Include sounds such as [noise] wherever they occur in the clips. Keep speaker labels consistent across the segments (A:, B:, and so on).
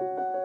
A: Good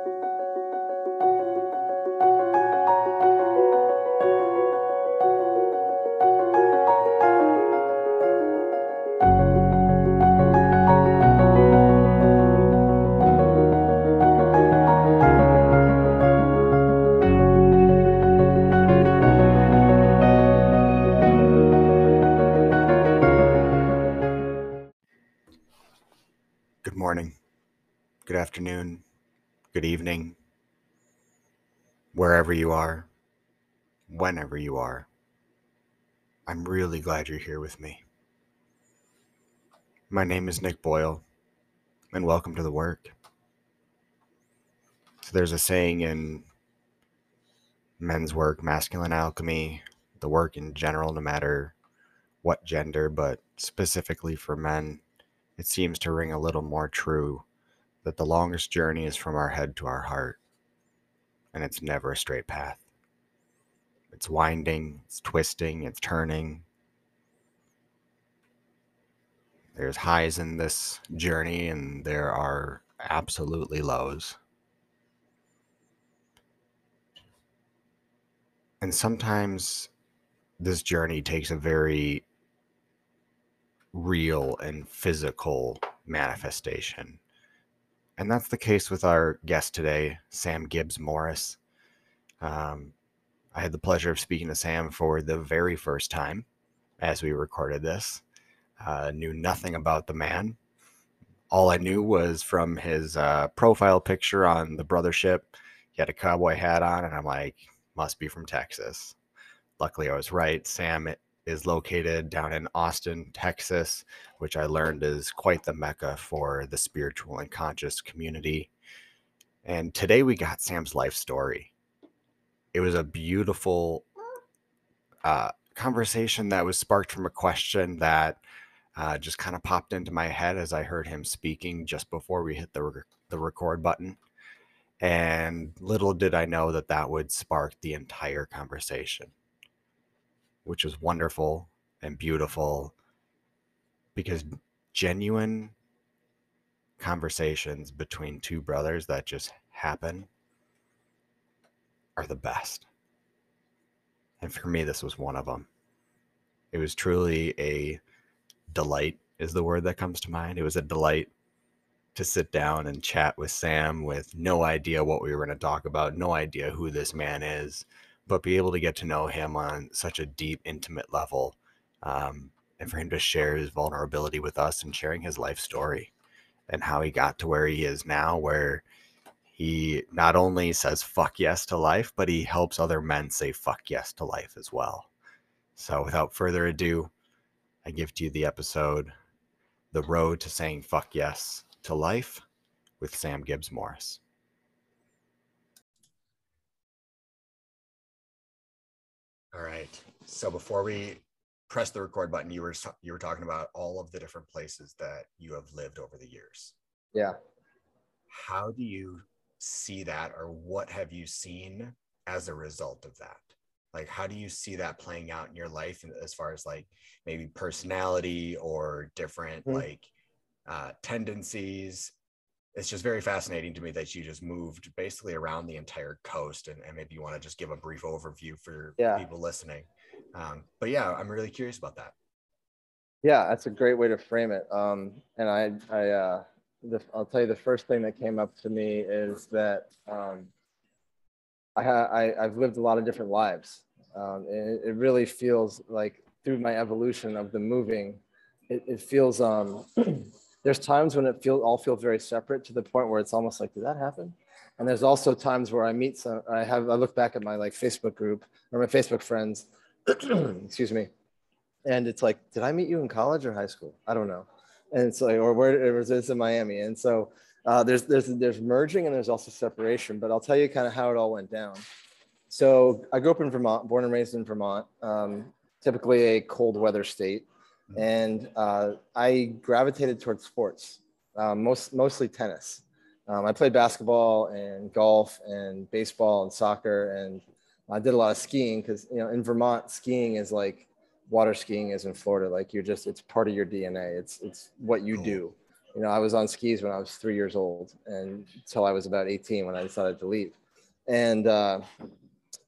A: you are, whenever you are. I'm really glad you're here with me. My name is Nick Boyle, and welcome to the work. So, there's a saying in men's work, masculine alchemy, the work in general, no matter what gender, but specifically for men it seems to ring a little more true that the longest journey is from our head to our heart, and it's never a straight path. It's winding, it's twisting, it's turning. There's highs in this journey, and there are absolutely lows. And sometimes this journey takes a very real and physical manifestation. And that's the case with our guest today, Sam Gibbs Morris. Um, I had the pleasure of speaking to Sam for the very first time as we recorded this. Uh, knew nothing about the man. All I knew was from his uh, profile picture on the brothership. He had a cowboy hat on, and I'm like, must be from Texas. Luckily, I was right. Sam is located down in Austin, Texas, which I learned is quite the mecca for the spiritual and conscious community. And today we got Sam's life story. It was a beautiful uh, conversation that was sparked from a question that uh, just kind of popped into my head as I heard him speaking just before we hit the, re- the record button. And little did I know that that would spark the entire conversation which was wonderful and beautiful because genuine conversations between two brothers that just happen are the best. And for me, this was one of them. It was truly a delight, is the word that comes to mind. It was a delight to sit down and chat with Sam with no idea what we were going to talk about, no idea who this man is, but be able to get to know him on such a deep, intimate level, um, and for him to share his vulnerability with us and sharing his life story and how he got to where he is now, where he not only says fuck yes to life, but he helps other men say fuck yes to life as well. So, without further ado, I give to you the episode The Road to Saying Fuck Yes to Life with Sam Gibbs Morris. All right. So before we press the record button, you were you were talking about all of the different places that you have lived over the years.
B: Yeah.
A: How do you see that, or what have you seen as a result of that? Like, how do you see that playing out in your life, as far as like maybe personality or different mm-hmm. like uh, tendencies? It's just very fascinating to me that you just moved basically around the entire coast, and, and maybe you want to just give a brief overview for yeah. people listening. Um, but yeah, I'm really curious about that.
B: Yeah, that's a great way to frame it. Um, and I, I, uh, the, I'll tell you the first thing that came up to me is that um, I, I, have lived a lot of different lives. Um, and it, it, really feels like through my evolution of the moving, it, it feels um, [clears throat] there's times when it feel all feel very separate to the point where it's almost like, did that happen? And there's also times where I meet some, I have, I look back at my like Facebook group or my Facebook friends, [clears throat] excuse me. And it's like, did I meet you in college or high school? I don't know. And it's like, or where it was this in Miami. And so uh, there's, there's, there's merging and there's also separation, but I'll tell you kind of how it all went down. So I grew up in Vermont, born and raised in Vermont, um, typically a cold weather state and uh, I gravitated towards sports, um, most mostly tennis. Um, I played basketball and golf and baseball and soccer, and I did a lot of skiing because you know in Vermont skiing is like water skiing is in Florida. Like you're just it's part of your DNA. It's it's what you do. you know, I was on skis when I was three years old and until I was about 18 when I decided to leave. And, uh,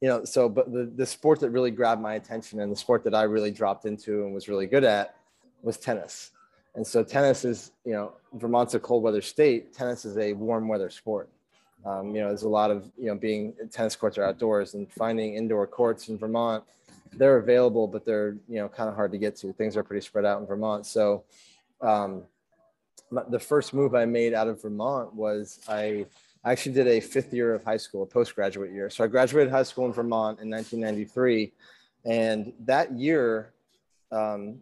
B: you know, so, but the, the sport that really grabbed my attention and the sport that I really dropped into and was really good at was tennis. And so tennis is, you know, Vermont's a cold weather state. Tennis is a warm weather sport. Um, you know, there's a lot of, you know, being tennis courts are outdoors and finding indoor courts in Vermont, they're available, but they're, you know, kind of hard to get to. Things are pretty spread out in Vermont. So um, the first move I made out of Vermont was I actually did a fifth year of high school, a postgraduate year. So I graduated high school in Vermont in 1993. And that year, um,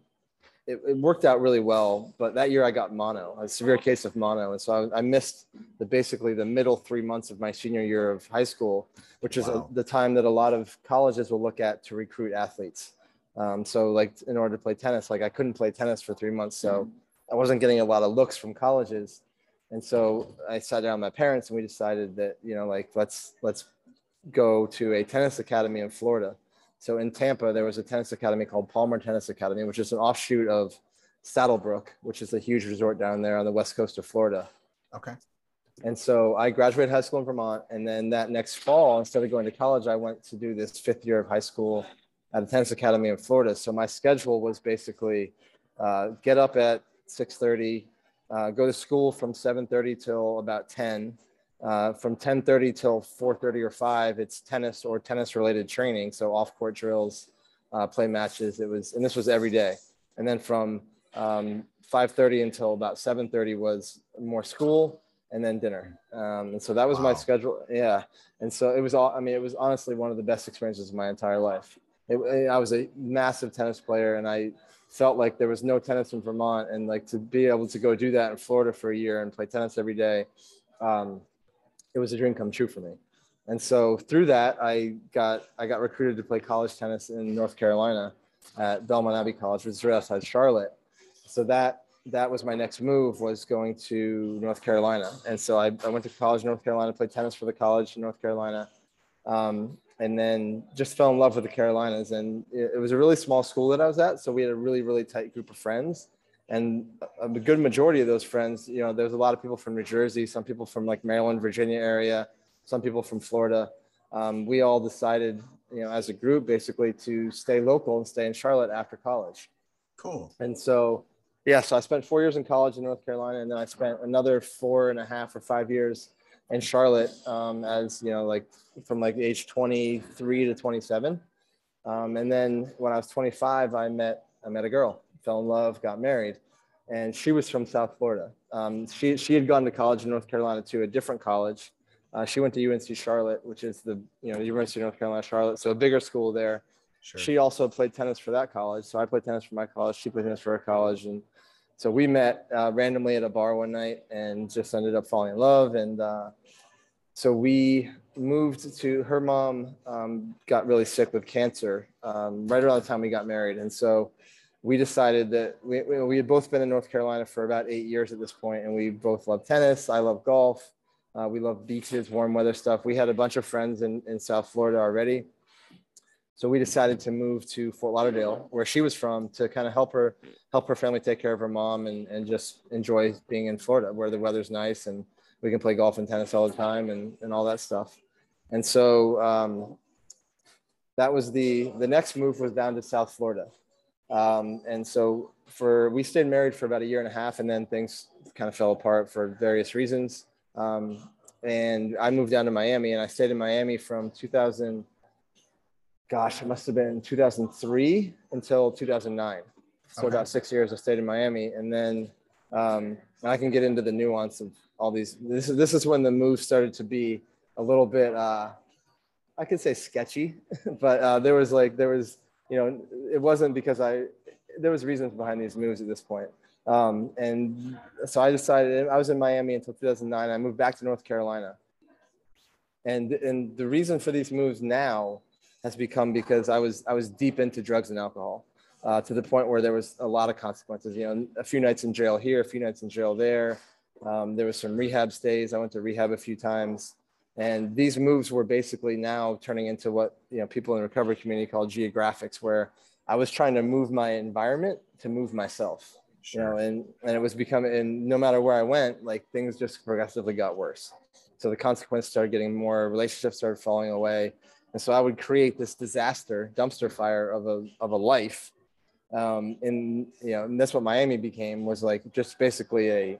B: it, it, worked out really well. But that year I got mono, a severe case of mono. And so I, I missed the basically the middle three months of my senior year of high school, which is wow. a, the time that a lot of colleges will look at to recruit athletes. Um, so like in order to play tennis, like I couldn't play tennis for three months. So I wasn't getting a lot of looks from colleges. And so I sat down with my parents and we decided that, you know, like let's let's go to a tennis academy in Florida. So in Tampa, there was a tennis academy called Palmer Tennis Academy, which is an offshoot of Saddlebrook, which is a huge resort down there on the west coast of Florida.
C: Okay.
B: And so I graduated high school in Vermont. And then that next fall, instead of going to college, I went to do this fifth year of high school at a tennis academy in Florida. So my schedule was basically uh, get up at 6.30, uh, go to school from 7.30 till about 10. Uh, from 10.30 till 4.30 or 5, it's tennis or tennis related training. So off court drills, uh, play matches. It was, and this was every day. And then from um, 5.30 until about 7.30 was more school and then dinner. Um, and so that was wow. my schedule. Yeah. And so it was all, I mean, it was honestly one of the best experiences of my entire life. It, I was a massive tennis player and I felt like there was no tennis in Vermont, and like to be able to go do that in Florida for a year and play tennis every day, um, it was a dream come true for me. And so through that, I got I got recruited to play college tennis in North Carolina at Belmont Abbey College, which is right outside Charlotte. So that that was my next move was going to North Carolina. And so I, I went to college in North Carolina, played tennis for the college in North Carolina. Um, and then just fell in love with the Carolinas. And it, was a really small school that I was at, so we had a really really tight group of friends. And a, good majority of those friends, you know, there's a lot of people from New Jersey, some people from like Maryland, Virginia area, some people from Florida. Um, we all decided, you know, as a group, basically to stay local and stay in Charlotte after college.
C: Cool.
B: And so, yeah, so I spent four years in college in North Carolina, and then I spent another four and a half or five years in Charlotte um, as you know, like from like age 23 to 27. Um, and then when I was 25, I met I met a girl, fell in love, got married, and she was from South Florida. Um, she she had gone to college in North Carolina to a different college. Uh, she went to UNC Charlotte, which is the you know the University of North Carolina Charlotte, so a bigger school there. Sure. She also played tennis for that college, so I played tennis for my college. She played tennis for her college, and so we met uh, randomly at a bar one night and just ended up falling in love. And uh, so we moved to her mom um, got really sick with cancer um, right around the time we got married. And so we decided that we, we had both been in North Carolina for about eight years at this point, and we both love tennis. I love golf. Uh, we love beaches, warm weather stuff. We had a bunch of friends in, in South Florida already. So we decided to move to Fort Lauderdale, where she was from, to kind of help her help her family take care of her mom and, and just enjoy being in Florida, where the weather's nice and we can play golf and tennis all the time and, and all that stuff. And so um, that was the the next move was down to South Florida. Um, and so for we stayed married for about a year and a half, and then things kind of fell apart for various reasons. Um, and I moved down to Miami, and I stayed in Miami from 2000 gosh, it must have been 2003 until 2009. So okay. about six years I stayed in Miami, and then um, I can get into the nuance of all these. This is this is when the move started to be a little bit, uh, I could say sketchy, [laughs] but uh, there was like there was you know it wasn't because I there was reasons behind these moves at this point. Um, and so I decided I was in Miami until 2009. I moved back to North Carolina, and and the reason for these moves now has become because I was I was deep into drugs and alcohol uh, to the point where there was a lot of consequences. You know, a few nights in jail here, a few nights in jail there. Um, there was some rehab stays. I went to rehab a few times, and these moves were basically now turning into what you know people in the recovery community call geographics, where I was trying to move my environment to move myself. sure. you know, and, and it was becoming, and no matter where I went, like things just progressively got worse. So the consequence started getting more, relationships started falling away. And so I would create this disaster, dumpster fire of a, of a life. Um, and, you know, and that's what Miami became was like just basically a,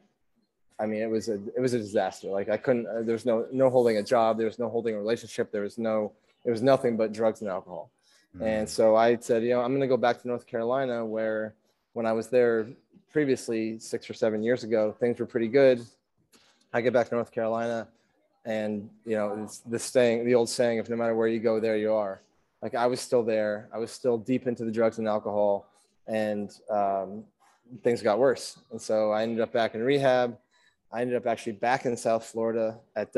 B: I mean, it was a, it was a disaster. Like I couldn't, uh, there was no, no holding a job. There was no holding a relationship. There was no, it was nothing but drugs and alcohol. Mm-hmm. And so I said, you know, I'm going to go back to North Carolina where when I was there previously six or seven years ago, things were pretty good. I get back to North Carolina and you know it's the saying the old saying if no matter where you go there you are. Like i was still there. I was still deep into the drugs and alcohol and um, things got worse. And so i ended up back in rehab. I ended up actually back in south florida at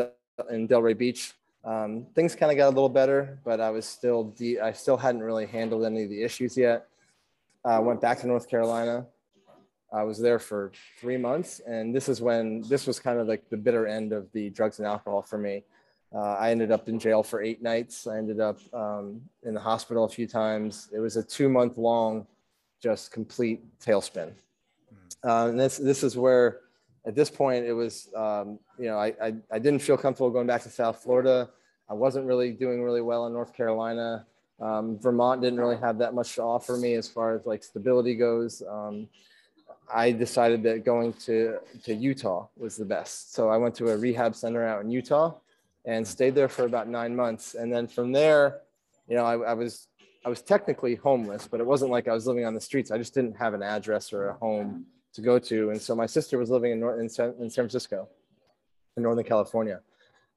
B: in delray beach. Um, things kind of got a little better but i was still de- i still hadn't really handled any of the issues yet. I uh, went back to north carolina I was there for three months, and this is when this was kind of like the bitter end of the drugs and alcohol for me. Uh, I ended up in jail for eight nights. I ended up um, in the hospital a few times. It was a two month long, just complete tailspin. Hmm. Uh, and this this is where, at this point, it was um, you know I, I I didn't feel comfortable going back to South Florida. I wasn't really doing really well in North Carolina. Um, Vermont didn't really have that much to offer me as far as like stability goes. Um, I decided that going to, to Utah was the best. So I went to a rehab center out in Utah and stayed there for about nine months. And then from there, you know, I, I was I was technically homeless, but it wasn't like I was living on the streets. I just didn't have an address or a home to go to. And so my sister was living in, North, in, San, in San Francisco, in Northern California.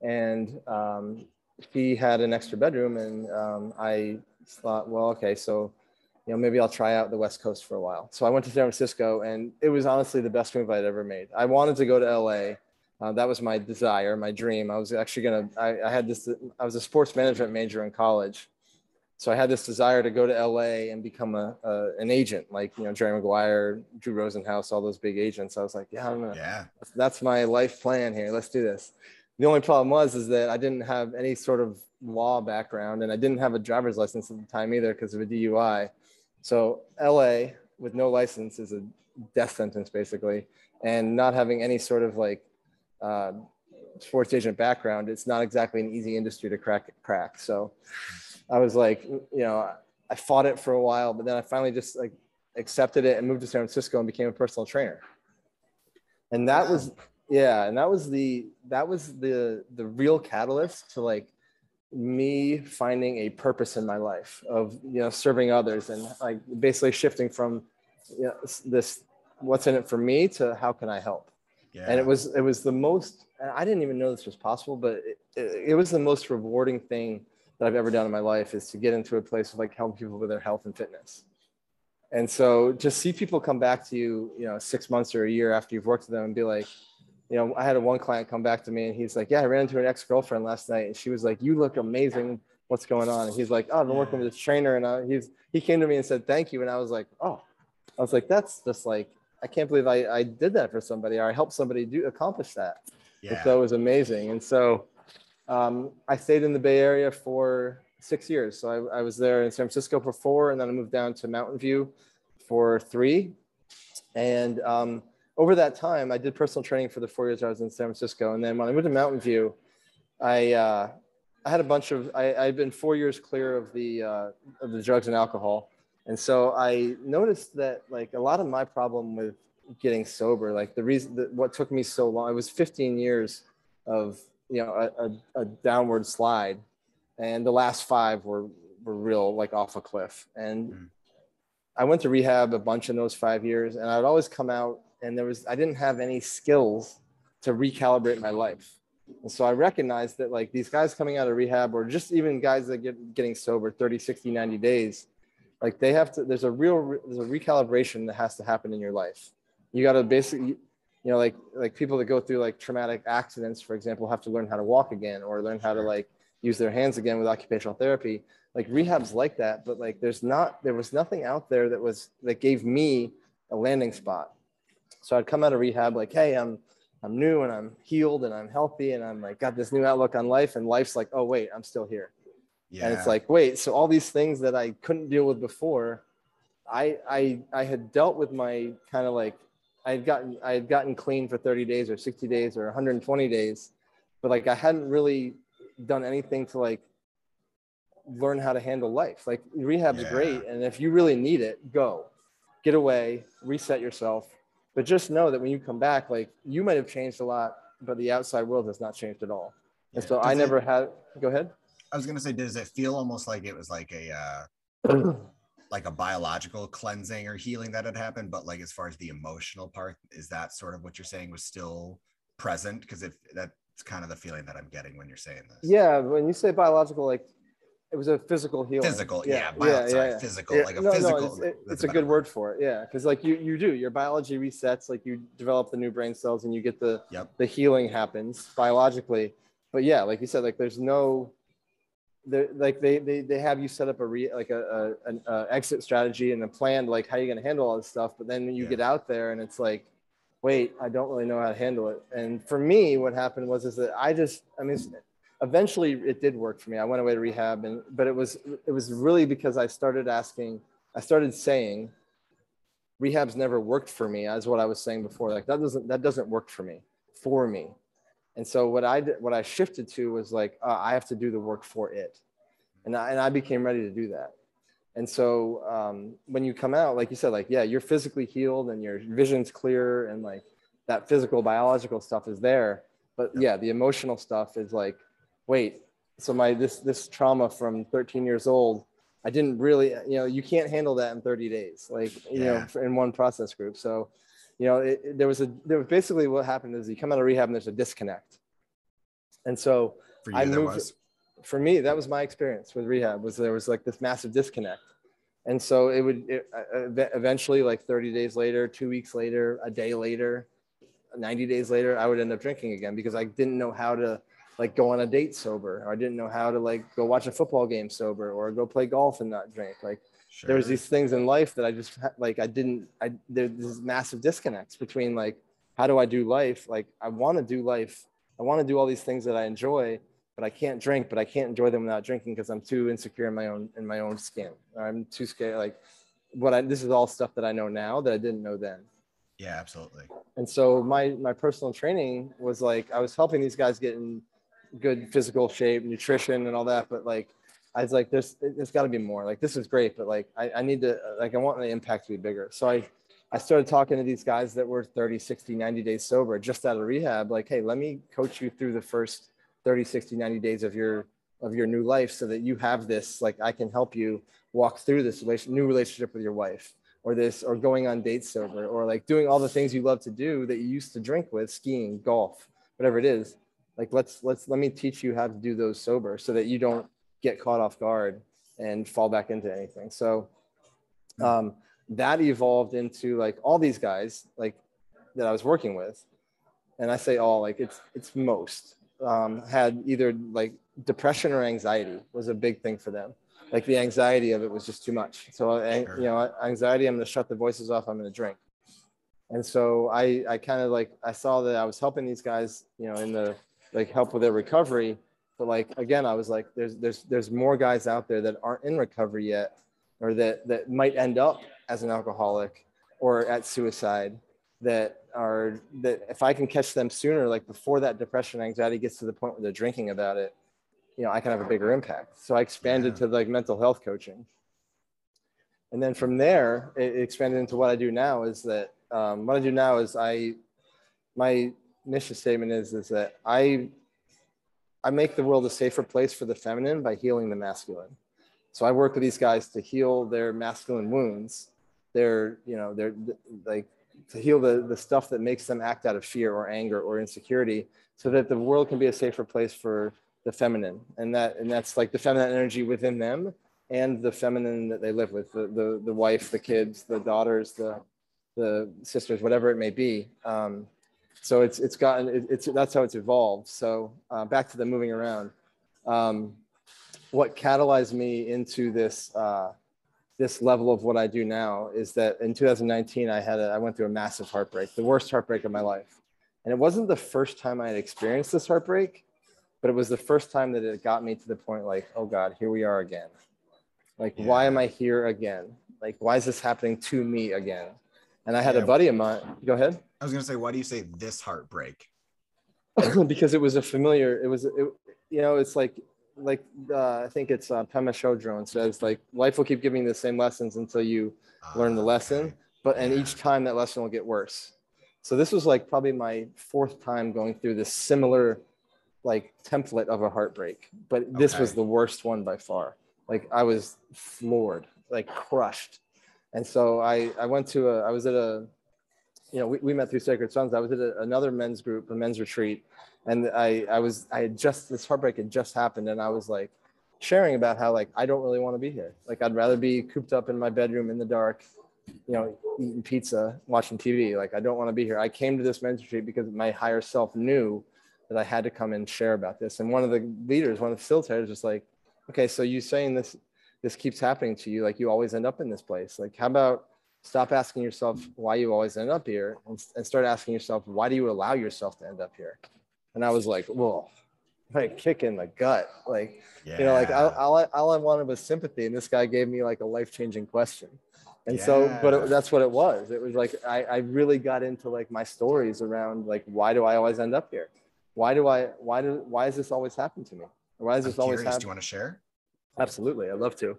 B: And um, had an extra bedroom. And um, I thought, well, okay, so you know, maybe I'll try out the West Coast for a while. So I went to San Francisco, and it was honestly the best move I'd ever made. I wanted to go to LA. Uh, that was my desire, my dream. I was actually gonna. I, I had this. I was a sports management major in college, so I had this desire to go to LA and become a, a an agent, like you know Jerry Maguire, Drew Rosenhaus, all those big agents. I was like, yeah, I'm gonna, yeah, that's, that's my life plan here. Let's do this. The only problem was is that I didn't have any sort of law background, and I didn't have a driver's license at the time either because of a DUI. So LA with no license is a death sentence basically, and not having any sort of like uh, sports agent background, it's not exactly an easy industry to crack. Crack. So I was like, you know, I fought it for a while, but then I finally just like accepted it and moved to San Francisco and became a personal trainer. And that was yeah, and that was the that was the the real catalyst to like me finding a purpose in my life of you know serving others and like basically shifting from you know, this what's in it for me to how can I help. Yeah. And it was it was the most I didn't even know this was possible, but it, it, it, was the most rewarding thing that I've ever done in my life is to get into a place of like helping people with their health and fitness. And so just see people come back to you, you know, six months or a year after you've worked with them and be like, you know, I had a one client come back to me and he's like, Yeah, I ran into an ex girlfriend last night and she was like, You look amazing. What's going on? And he's like, Oh, I've been working with this trainer. And I, he's, he came to me and said, Thank you. And I was like, Oh, I was like, That's just like, I can't believe I, I did that for somebody or I helped somebody do accomplish that. Yeah. And so it was amazing. And so um, I stayed in the Bay Area for six years. So I, I was there in San Francisco for four, and then I moved down to Mountain View for three. And um, over that time, I did personal training for the four years I was in San Francisco. And then when I moved to Mountain View, I, uh, I had a bunch of, I, I'd been four years clear of the, uh, of the drugs and alcohol. And so I noticed that like a lot of my problem with getting sober, like the reason that what took me so long, it was 15 years of, you know, a, a, a downward slide. And the last five were, were real like off a cliff. And mm. I went to rehab a bunch in those five years and I'd always come out and there was I didn't have any skills to recalibrate my life. And so I recognized that like these guys coming out of rehab or just even guys that get getting sober 30, 60, 90 days, like they have to there's a real there's a recalibration that has to happen in your life. You got to basically you know like like people that go through like traumatic accidents for example have to learn how to walk again or learn how to like use their hands again with occupational therapy like rehab's like that but like there's not there was nothing out there that was that gave me a landing spot so I'd come out of rehab like, hey, I'm I'm new and I'm healed and I'm healthy and I'm like got this new outlook on life. And life's like, oh wait, I'm still here. Yeah. And it's like, wait, so all these things that I couldn't deal with before, I I I had dealt with my kind of like I had gotten I had gotten clean for 30 days or 60 days or 120 days, but like I hadn't really done anything to like learn how to handle life. Like rehab's
A: Yeah.
B: great, and if you really need it, go, get away, reset yourself. But just know that when you come back, like you might have changed a lot, but the outside world has not changed at all. And
A: Yeah.
B: so I
A: Does it-
B: never had. Go ahead.
A: I was gonna say, does it feel almost like it was like a [clears throat] uh, like a biological cleansing or healing that had happened, but like as far as the emotional part, is that sort of what you're saying was still present? Because if that's kind of the feeling that I'm getting when you're saying this.
B: Yeah, when you say biological, like it was a physical healing.
A: Physical, yeah, bio- sorry, physical,
B: Yeah,
A: like a
B: no, no, it's, it- it's
A: a
B: a good word for it. Yeah, because like you you do your biology resets, like you develop the new brain cells and you get the
A: Yep.
B: the healing happens biologically. But yeah, like you said, like there's no, there like they they they have you set up a re like a, a an a exit strategy and a plan like how you're gonna handle all this stuff. But then you
A: Yeah.
B: get out there and it's like, wait, I don't really know how to handle it. And for me, what happened was is that I just I mean. Eventually, it did work for me. I went away to rehab, and but it was it was really because I started asking, I started saying, rehab's never worked for me as what i was saying before. Like that doesn't that doesn't work for me for me. And so what i did what i shifted to was like uh, i have to do the work for it. And I, and I became ready to do that. And so um, when you come out like you said like yeah you're physically healed and your vision's clear and like that physical biological stuff is there. But yeah. the emotional stuff is like wait so my this this trauma from 13 years old I didn't really, you know, you can't handle that in 30 days, like, you
A: Yeah.
B: know, in one process group. So, you know, it, it- there was a, there was basically what happened is you come out of rehab and there's a disconnect. And so
A: For you,
B: I moved- for me, that was my experience with rehab was there was like this massive disconnect. And so it would it, uh, eventually like 30 days later, two weeks later, a day later, 90 days later, I would end up drinking again because I didn't know how to like go on a date sober or I didn't know how to like go watch a football game sober or go play golf and not drink. Like
A: Sure.
B: there was these things in life that I just like I didn't I there's these massive disconnects between like how do I do life? Like I want to do life. I want to do all these things that I enjoy, but I can't drink, but I can't enjoy them without drinking because I'm too insecure in my own in my own skin. I'm too scared like what I this is all stuff that I know now that I didn't know then.
A: yeah, absolutely.
B: And so my my personal training was like I was helping these guys get in good physical shape, nutrition, and all that. But like I was like, there's there's got to be more. Like this is great, but like I, I need to like I want the impact to be bigger. So I I started talking to these guys that were 30, 60, 90 days sober, just out of rehab. Like, hey, let me coach you through the first 30, 60, 90 days of your of your new life so that you have this. Like I can help you walk through this relation, new relationship with your wife or this or going on dates sober or like doing all the things you love to do that you used to drink with skiing golf whatever it is like let's let's let me teach you how to do those sober so that you don't get caught off guard and fall back into anything. So um, that evolved into like all these guys like that i was working with. And i say all like it's it's most um, had either like depression or anxiety was a big thing for them. Like the anxiety of it was just too much. So you know anxiety i'm going to shut the voices off i'm going to drink. And so i i kind of like i saw that i was helping these guys you know in the like help with their recovery but like again i was like there's there's there's more guys out there that aren't in recovery yet or that that might end up as an alcoholic or at suicide that are that if i can catch them sooner like before that depression anxiety gets to the point where they're drinking about it you know i can have a bigger impact so i expanded
A: Yeah.
B: to like mental health coaching and then from there it expanded into what i do now is that um, what i do now is i my mission statement is is that i i make the world a safer place for the feminine by healing the masculine. So i work with these guys to heal their masculine wounds their you know their like to heal the the stuff that makes them act out of fear or anger or insecurity so that the world can be a safer place for the feminine. And that and that's like the feminine energy within them and the feminine that they live with the the, the wife the kids the daughters the the sisters whatever it may be. Um, so it's it's gotten it, it's that's how it's evolved so uh, back to the moving around um, what catalyzed me into this uh, this level of what I do now is that in 2019 I had a, I went through a massive heartbreak, the worst heartbreak of my life, and it wasn't the first time I had experienced this heartbreak, but it was the first time that it got me to the point like, oh God, here we are again. Like, why am I here again? Like, why is this happening to me again? And I had
A: Yeah.
B: a buddy of mine. Go ahead. [laughs]
A: I was gonna say, why do you say this heartbreak?
B: because it was a familiar. It was, it, you know, it's like, like uh, I think it's uh, Pema Chodron says like life will keep giving you the same lessons until you learn the
A: Ah,
B: lesson,
A: okay.
B: but and
A: Yeah.
B: each time that lesson will get worse. So this was like probably my fourth time going through this similar like template of a heartbreak, but this was the worst one by far. Like I was floored, like crushed. And so I I went to a I was at a you know we, we met through Sacred Sons. I was at a, another men's group, a men's retreat, and I I was I had just this heartbreak had just happened, and I was like sharing about how like I don't really want to be here. Like I'd rather be cooped up in my bedroom in the dark, you know, eating pizza, watching TV. Like I don't want to be here. I came to this men's retreat because my higher self knew that I had to come and share about this. And one of the leaders, one of the facilitators, was like, "Okay, so you saying this this keeps happening to you? Like you always end up in this place. Like how about stop asking yourself why you always end up here and, and start asking yourself why do you allow yourself to end up here?" And I was like, "Whoa." Like kick in the gut, like
A: Yeah.
B: you know like all, all, I, all I wanted was sympathy and this guy gave me like a life-changing question and so but it, that's what it was it was like I, I really got into like my stories around like why do i always end up here why do i why do why does this always happen to me why does
A: I'm
B: this always
A: curious.
B: happen
A: Do you want to share?
B: Absolutely, I'd love to.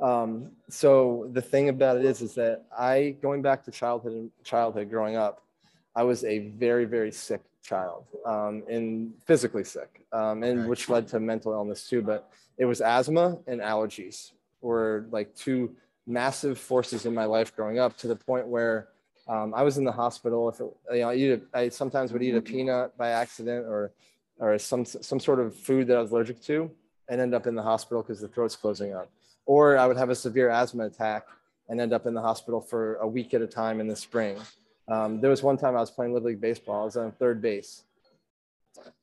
B: Um, so the thing about it is, is that I, going back to childhood and childhood growing up, I was a very, very sick child, um, and physically sick, um, and which led to mental illness too. But it was asthma and allergies were like two massive forces in my life growing up to the point where um, I was in the hospital. If it, you know, I, eat a, I sometimes would eat a peanut by accident or or some some sort of food that I was allergic to, and end up in the hospital because the throat's closing up. Or I would have a severe asthma attack and end up in the hospital for a week at a time in the spring. Um, there was one time I was playing Little League Baseball. I was on third base.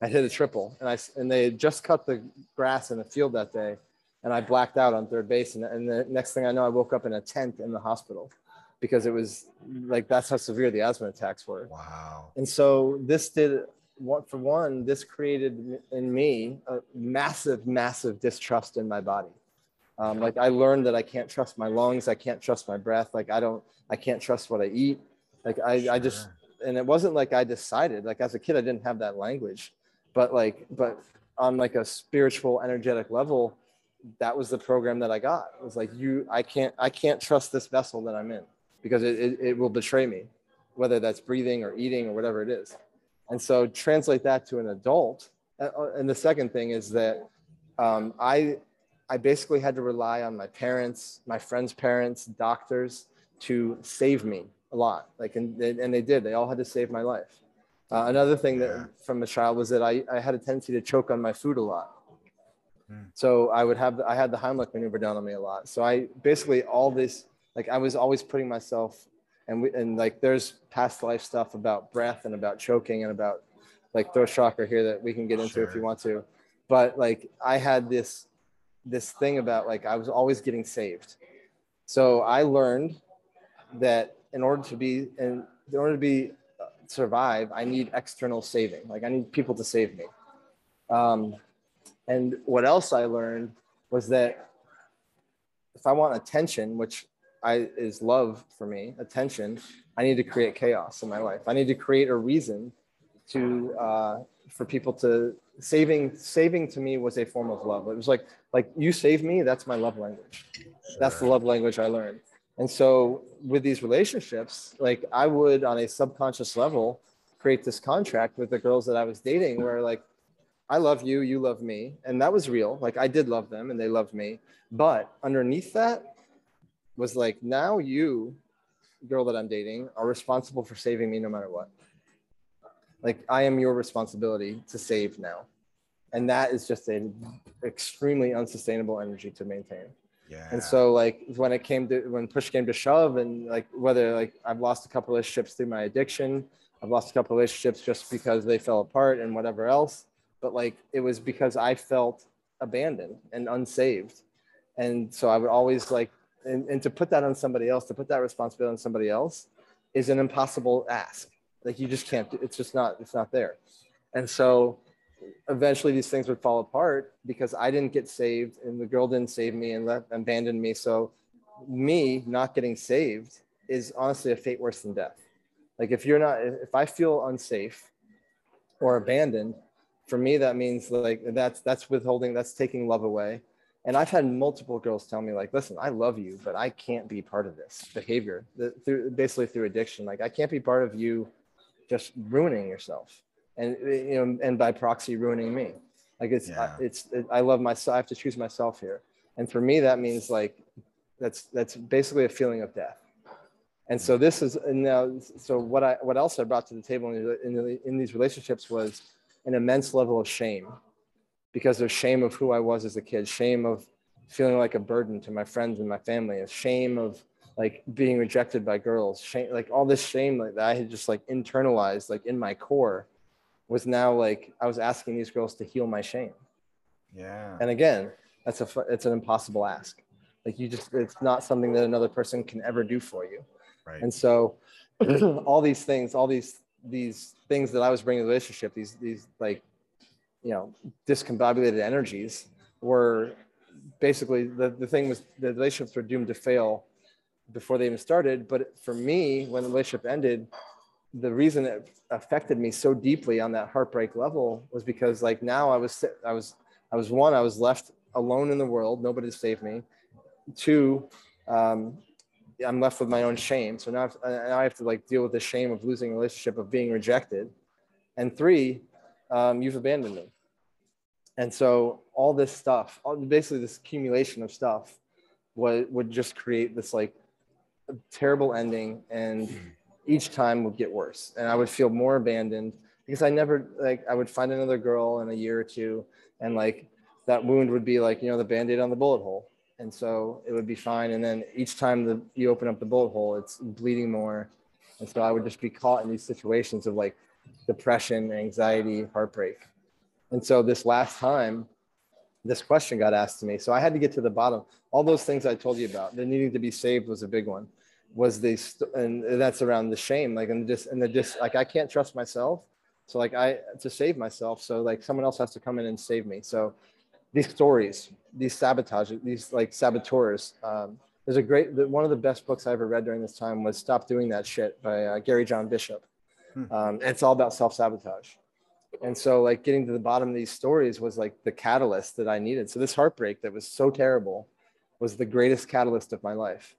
B: I hit a triple, and I and they had just cut the grass in the field that day, and I blacked out on third base. And, and the next thing I know, I woke up in a tent in the hospital because it was like that's how severe the asthma attacks were.
A: Wow.
B: And so this did for one, this created in me a massive, massive distrust in my body. Um, like I learned that I can't trust my lungs, I can't trust my breath, like I don't, I can't trust what I eat. Like I, I just, and it wasn't like I decided. Like as a kid, I didn't have that language, but like, but on like a spiritual, energetic level, that was the program that I got. It was like you, I can't, I can't trust this vessel that I'm in because it, it, it will betray me, whether that's breathing or eating or whatever it is. And so translate that to an adult. Uh, uh, And the second thing is that um, I, I basically had to rely on my parents, my friends' parents, doctors to save me a lot. Like, and, they- and they did, they all had to save my life. Uh, another thing that from a child was that I, I had a tendency to choke on my food a lot.
A: Hmm.
B: So I would have, I had the Heimlich maneuver done on me a lot. So I basically all this, like I was always putting myself and we, and like there's past life stuff about breath and about choking and about like throat chakra here that we can get into if you want to. But like I had this, this thing about like I was always getting saved. So I learned that in order to be in, in order to be uh, survive, I need external saving. Like I need people to save me. Um, and what else I learned was that if I want attention, which I is love for me, attention, I need to create chaos in my life. I need to create a reason to uh, for people to saving saving to me was a form of love. It was like like you save me, that's my love language. That's the love language I learned. And so with these relationships, like I would on a subconscious level create this contract with the girls that I was dating where like I love you, you love me. And that was real. Like I did love them and they loved me. But underneath that was like now you, girl that I'm dating, are responsible for saving me no matter what. Like I am your responsibility to save now. And that is just an extremely unsustainable energy to maintain.
A: Yeah.
B: And so like when it came to when push came to shove and like whether like I've lost a couple of relationships through my addiction, I've lost a couple of relationships just because they fell apart and whatever else. But like it was because I felt abandoned and unsaved. And so I would always like and, and to put that on somebody else, to put that responsibility on somebody else is an impossible ask. Like you just can't, it's just not, it's not there. And so eventually these things would fall apart because I didn't get saved and the girl didn't save me and left, abandoned me. So me not getting saved is honestly a fate worse than death. Like if you're not, if I feel unsafe or abandoned, for me that means like that's that's withholding, that's taking love away. And I've had multiple girls tell me like, listen, I love you, but I can't be part of this behavior through basically through addiction. Like I can't be part of you just ruining yourself and you know and by proxy ruining me like it's yeah. it's it, i love myself i have to choose myself here and for me that means like that's that's basically a feeling of death and so this is and now so what i what else i brought to the table in, in, in these relationships was an immense level of shame because of shame of who i was as a kid shame of feeling like a burden to my friends and my family a shame of like being rejected by girls shame like all this shame like that i had just like internalized like in my core was now like I was asking these girls to heal my shame.
A: Yeah.
B: And again, that's a it's an impossible ask. Like you just it's not something that another person can ever do for you.
A: Right.
B: And so [clears throat] all these things, all these these things that I was bringing to the relationship, these these like you know discombobulated energies were basically the, the thing was the relationships were doomed to fail before they even started. But for me, when the relationship ended, the reason it affected me so deeply on that heartbreak level was because like now I was I was I was one I was left alone in the world nobody to save me. Two um, I'm left with my own shame. So now, now I have to like deal with the shame of losing a relationship of being rejected. And three um, you've abandoned me and so all this stuff all, basically this accumulation of stuff would, would just create this like terrible ending and each time would get worse. And i would feel more abandoned because i never like i would find another girl in a year or two and like that wound would be like you know the band-aid on the bullet hole. And so it would be fine. And then each time the you open up the bullet hole it's bleeding more. And so i would just be caught in these situations of like depression anxiety heartbreak. And so this last time this question got asked to me. So i had to get to the bottom. All those things i told you about the needing to be saved was a big one. Was they st- and that's around the shame like and just and the just like i can't trust myself. So like i to save myself. So like someone else has to come in and save me. So these stories these sabotage these like saboteurs um, there's a great one of the best books i ever read during this time was stop doing that shit by uh, gary john bishop hmm. um, it's all about self-sabotage and so like getting to the bottom of these stories was like the catalyst that i needed so this heartbreak that was so terrible was the greatest catalyst of my life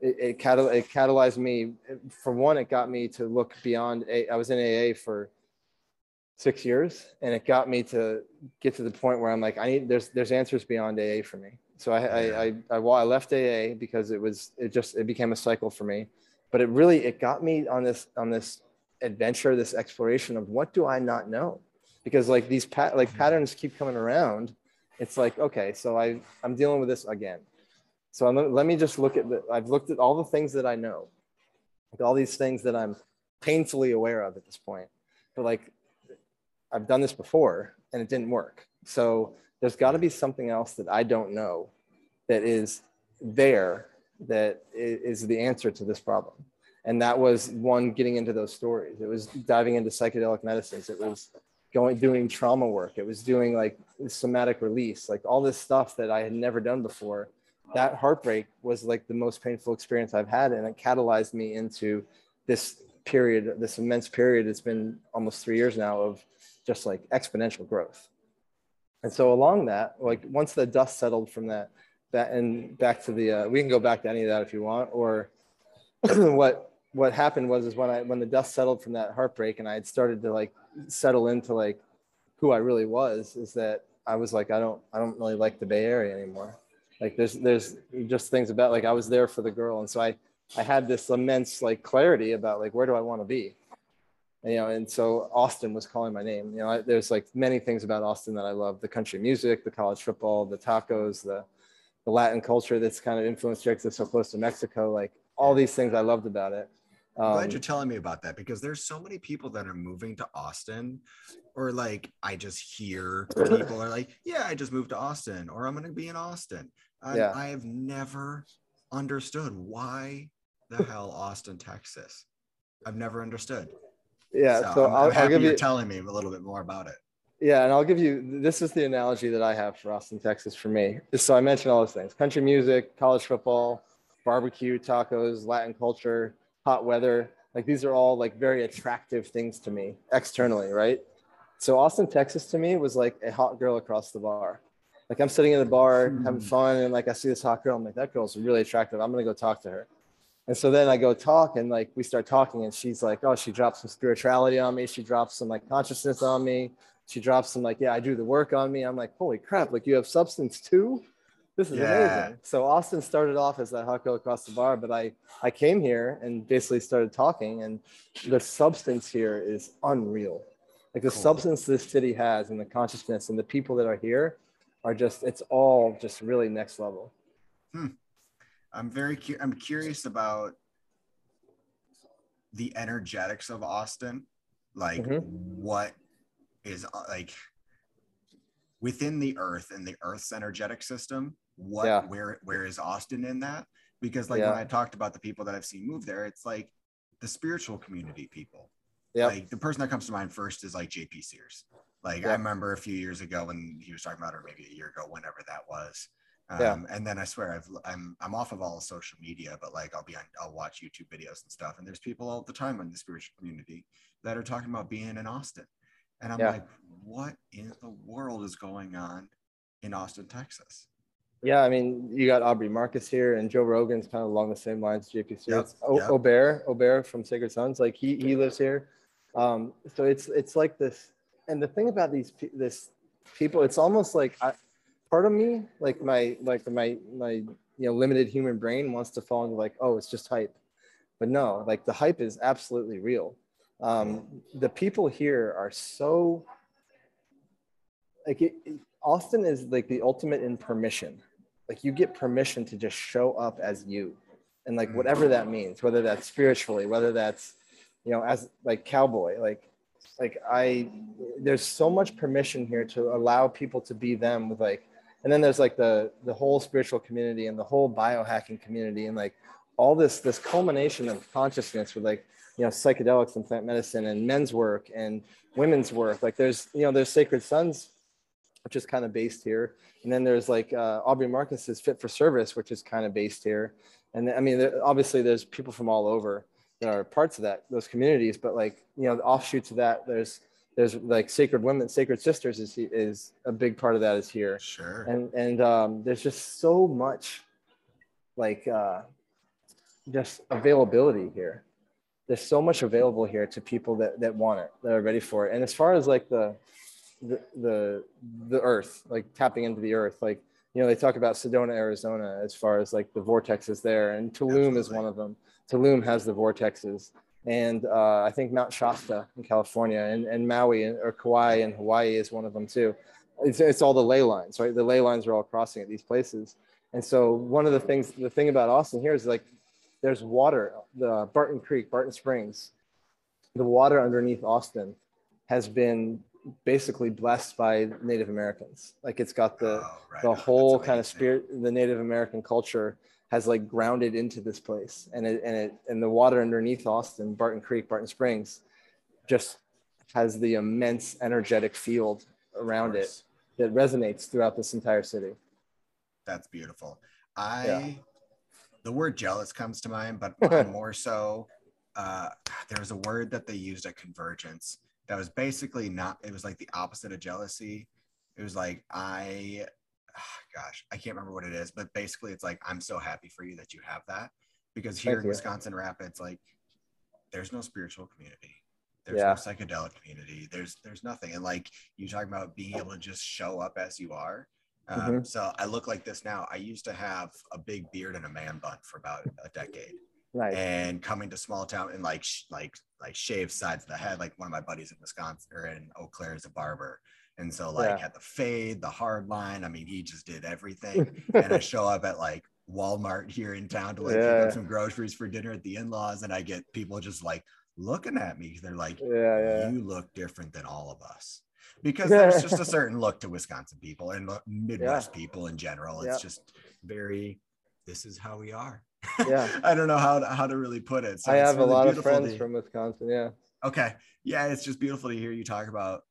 B: it, it, catal- it catalyzed me. For one, it got me to look beyond. A- I was in AA for six years, and it got me to get to the point where I'm like, I need there's there's answers beyond AA for me. So I I I, I, I left AA because it was it just it became a cycle for me, but it really it got me on this on this adventure, this exploration of what do I not know, because like these pat like mm-hmm. patterns keep coming around. It's like okay, so I I'm dealing with this again so I'm, let me just look at the, I've looked at all the things that I know, like all these things that I'm painfully aware of at this point. But like, I've done this before and it didn't work. So there's got to be something else that I don't know that is there that is the answer to this problem. And that was one getting into those stories. It was diving into psychedelic medicines. It was going doing trauma work. It was doing like somatic release, like all this stuff that I had never done before that heartbreak was like the most painful experience I've had, and it catalyzed me into this period, this immense period. It's been almost three years now of just like exponential growth. And so along that, like once the dust settled from that, that and back to the, uh, we can go back to any of that if you want, or [clears throat] what what happened was is when I when the dust settled from that heartbreak and I had started to like settle into like who I really was, is that I was like I don't I don't really like the Bay Area anymore. Like there's there's just things about like i was there for the girl. And so i i had this immense like clarity about like where do i want to be? And, you know and so austin was calling my name. You know I, there's like many things about austin that i love. The country music the college football the tacos the the latin culture that's kind of influenced here because it's so close to mexico like all these things i loved about it
A: I'm glad you're um, telling me about that because there's so many people that are moving to Austin, or like I just hear [laughs] people are like, "Yeah, I just moved to Austin," or "I'm going to be in Austin," and yeah. I have never understood why the hell Austin, Texas. I've never understood.
B: Yeah, so, so
A: I'm, I'm happy I'll you're you, telling me a little bit more about it.
B: Yeah, and I'll give you this is the analogy that I have for Austin, Texas for me. So I mentioned all those things: country music, college football, barbecue, tacos, Latin culture, hot weather. Like these are all like very attractive things to me externally, right? So Austin, Texas to me was like a hot girl across the bar. Like I'm sitting in the bar hmm. having fun and like I see this hot girl. I'm like, that girl's really attractive. I'm gonna go talk to her. And so then I go talk and like we start talking and she's like, oh, she drops some spirituality on me. She drops some like consciousness on me. She drops some like, yeah, I do the work on me. I'm like, holy crap, like you have substance too? This is
A: Yeah.
B: amazing. So Austin started off as that hot girl across the bar, but I I came here and basically started talking and the substance here is unreal. Like the
A: Cool.
B: substance this city has and the consciousness and the people that are here are just it's all just really next level. Hmm.
A: I'm very cu- I'm curious about the energetics of Austin. Like
B: Mhm.
A: what is uh, like within the earth and the earth's energetic system, what
B: Yeah.
A: where where is Austin in that? Because like
B: Yeah.
A: when I talked about the people that I've seen move there, it's like the spiritual community people.
B: Yeah.
A: Like the person that comes to mind first is like JP Sears. Like I remember a few years ago when he was talking about, or maybe a year ago, whenever that was. Um,
B: Yeah.
A: And then I swear I've I'm I'm off of all social media, but like I'll be on I'll watch YouTube videos and stuff, and there's people all the time in the spiritual community that are talking about being in Austin, and I'm
B: Yeah.
A: like, what in the world is going on in Austin, Texas?
B: Yeah, I mean, you got Aubrey Marcus here, and Joe Rogan's kind of along the same lines. JP Sears, o-
A: yep.
B: Aubert, Aubert from Sacred Sons, like he he lives here. Um, so it's it's like this, and the thing about these this people, it's almost like I, part of me, like my like my my you know limited human brain wants to fall into like, oh, it's just hype, but no, like the hype is absolutely real. Um, the people here are so like it, it- Austin is like the ultimate in permission. Like you get permission to just show up as you, and like
A: Mm.
B: whatever that means, whether that's spiritually, whether that's you know as like cowboy, like like I there's so much permission here to allow people to be them with like, and then there's like the the whole spiritual community and the whole biohacking community and like all this this culmination of consciousness with like you know psychedelics and plant medicine and men's work and women's work like there's you know there's sacred sons which is kind of based here. And then there's like uh, aubrey marcus's fit for service which is kind of based here. And i mean there, obviously there's people from all over that are parts of that those communities but like you know the offshoots of that there's there's like sacred women sacred sisters is is a big part of that is here.
A: Sure.
B: and and um, there's just so much like uh, just availability here. There's so much available here to people that that want it that are ready for it. And as far as like the the the, the earth like tapping into the earth. Like you know they talk about sedona arizona as far as like the vortexes there and tulum is one of them. Tulum has the vortexes. And uh, i think mount shasta in california and, and maui or kauai in hawaii is one of them too. It's, it's all the ley lines, right? The ley lines are all crossing at these places. And so one of the things, the thing about Austin here is like, there's water, the Barton Creek, Barton Springs, the water underneath Austin has been basically blessed by Native Americans. Like it's got the,
A: Oh, right
B: the
A: on.
B: Whole kind of spirit, the Native American culture has like grounded into this place. And it, and it, and the water underneath Austin, Barton Creek, Barton Springs, just has the immense energetic field around it that resonates throughout this entire city.
A: That's beautiful. I
B: Yeah.
A: the word jealous comes to mind, but [laughs] more so uh there was a word that they used at convergence that was basically not it was like the opposite of jealousy. It was like I ah, gosh, I can't remember what it is, but basically it's like I'm so happy for you that you have that because here
B: Thank
A: in
B: you.
A: Wisconsin Rapids like there's no spiritual community. There's
B: Yeah.
A: no psychedelic community. There's there's nothing. And like you talking about being able to just show up as you are. Um,
B: Mm-hmm.
A: So I look like this now. I used to have a big beard and a man bun for about a decade,
B: Nice.
A: and coming to small town and like sh- like like shave sides of the head. Like one of my buddies in Wisconsin or in Eau Claire is a barber, and so like
B: Yeah.
A: had the fade, the hard line. I mean, he just did everything. [laughs] and I show up at like Walmart here in town to like pick up some groceries for dinner at the in-laws, and I get people just like looking at me. They're like,
B: yeah, yeah.
A: you look different than all of us because there's just a [laughs] certain look to Wisconsin people and Midwest people in general. It's
B: Yeah.
A: just very, this is how we are.
B: Yeah. [laughs]
A: I don't know how to, how to really put it. So
B: I have a
A: really
B: lot of
A: beautiful
B: friends
A: to-
B: from Wisconsin. Yeah.
A: Okay. Yeah. It's just beautiful to hear you talk about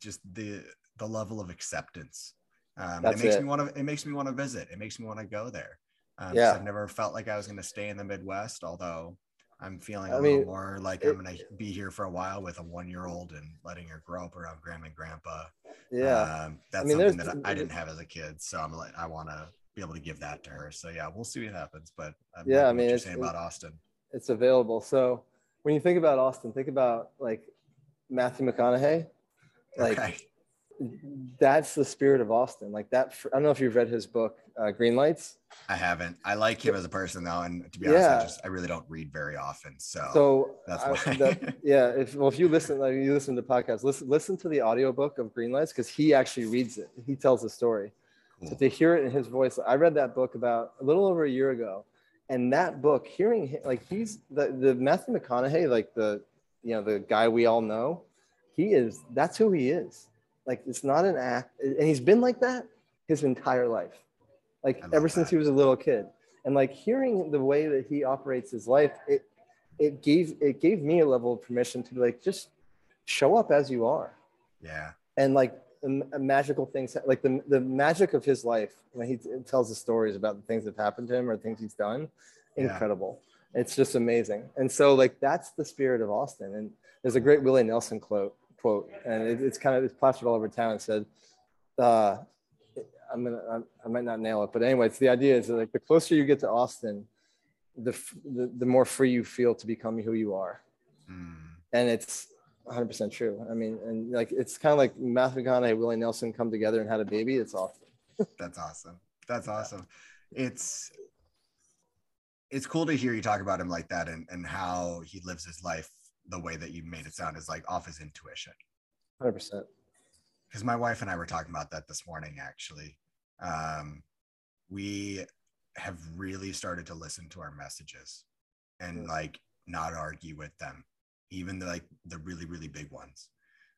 A: just the, the level of acceptance. Um, it makes
B: it.
A: me want to, it makes me want to visit. It makes me want to go there. Um,
B: Yeah.
A: I've never felt like I was going to stay in the Midwest, although I'm feeling a
B: I
A: little more like
B: it-
A: I'm going to be here for a while with a one year old and letting her grow up around grandma and grandpa.
B: Yeah.
A: Um, that's
B: mean,
A: something that I, I didn't have as a kid. So I'm like, I want to be able to give that to her. So yeah, we'll see what happens. But I'm
B: Yeah, I
A: what
B: mean,
A: you're saying about Austin.
B: it's available. So when you think about Austin, think about like Matthew McConaughey. Like
A: okay.
B: that's the spirit of Austin. Like that. I don't know if you've read his book, uh, Green Lights.
A: I haven't. I like him as a person though, and to be honest, I just I really don't read very often. So,
B: So
A: that's
B: I-
A: why.
B: that- [laughs] yeah, if well, if you listen, like you listen to podcasts, listen listen to the audiobook of Green Lights because he actually reads it. He tells the story.
A: Cool.
B: So to hear it in his voice, I read that book about a little over a year ago, and that book, hearing him, like he's the the Matthew McConaughey, like the you know the guy we all know, he is. That's who he is. Like it's not an act, and he's been like that his entire life, like ever since he was a little kid. And like hearing the way that he operates his life, it it gave it gave me a level of permission to be like just show up as you are
A: yeah.
B: and like magical things like the, the magic of his life when he t- tells the stories about the things that have happened to him or things he's done.
A: Yeah.
B: incredible. It's just amazing. And so like that's the spirit of austin. And there's a great willie nelson quote quote and it, it's kind of it's plastered all over town. And said uh i'm gonna I'm, i might not nail it but anyway it's the idea is that like the closer you get to austin the, f- the the more free you feel to become who you are.
A: Mm,
B: and it's 100% true. I mean, and like it's kind of like Matthew McConaughey, Willie Nelson come together and had a baby. It's awesome. [laughs]
A: that's awesome. That's awesome. It's it's cool to hear you talk about him like that and, and how he lives his life the way that you made it sound is like off his intuition.
B: 100%.
A: because my wife and I were talking about that this morning. Actually, um, we have really started to listen to our messages and like not argue with them, even the, like the really really big ones.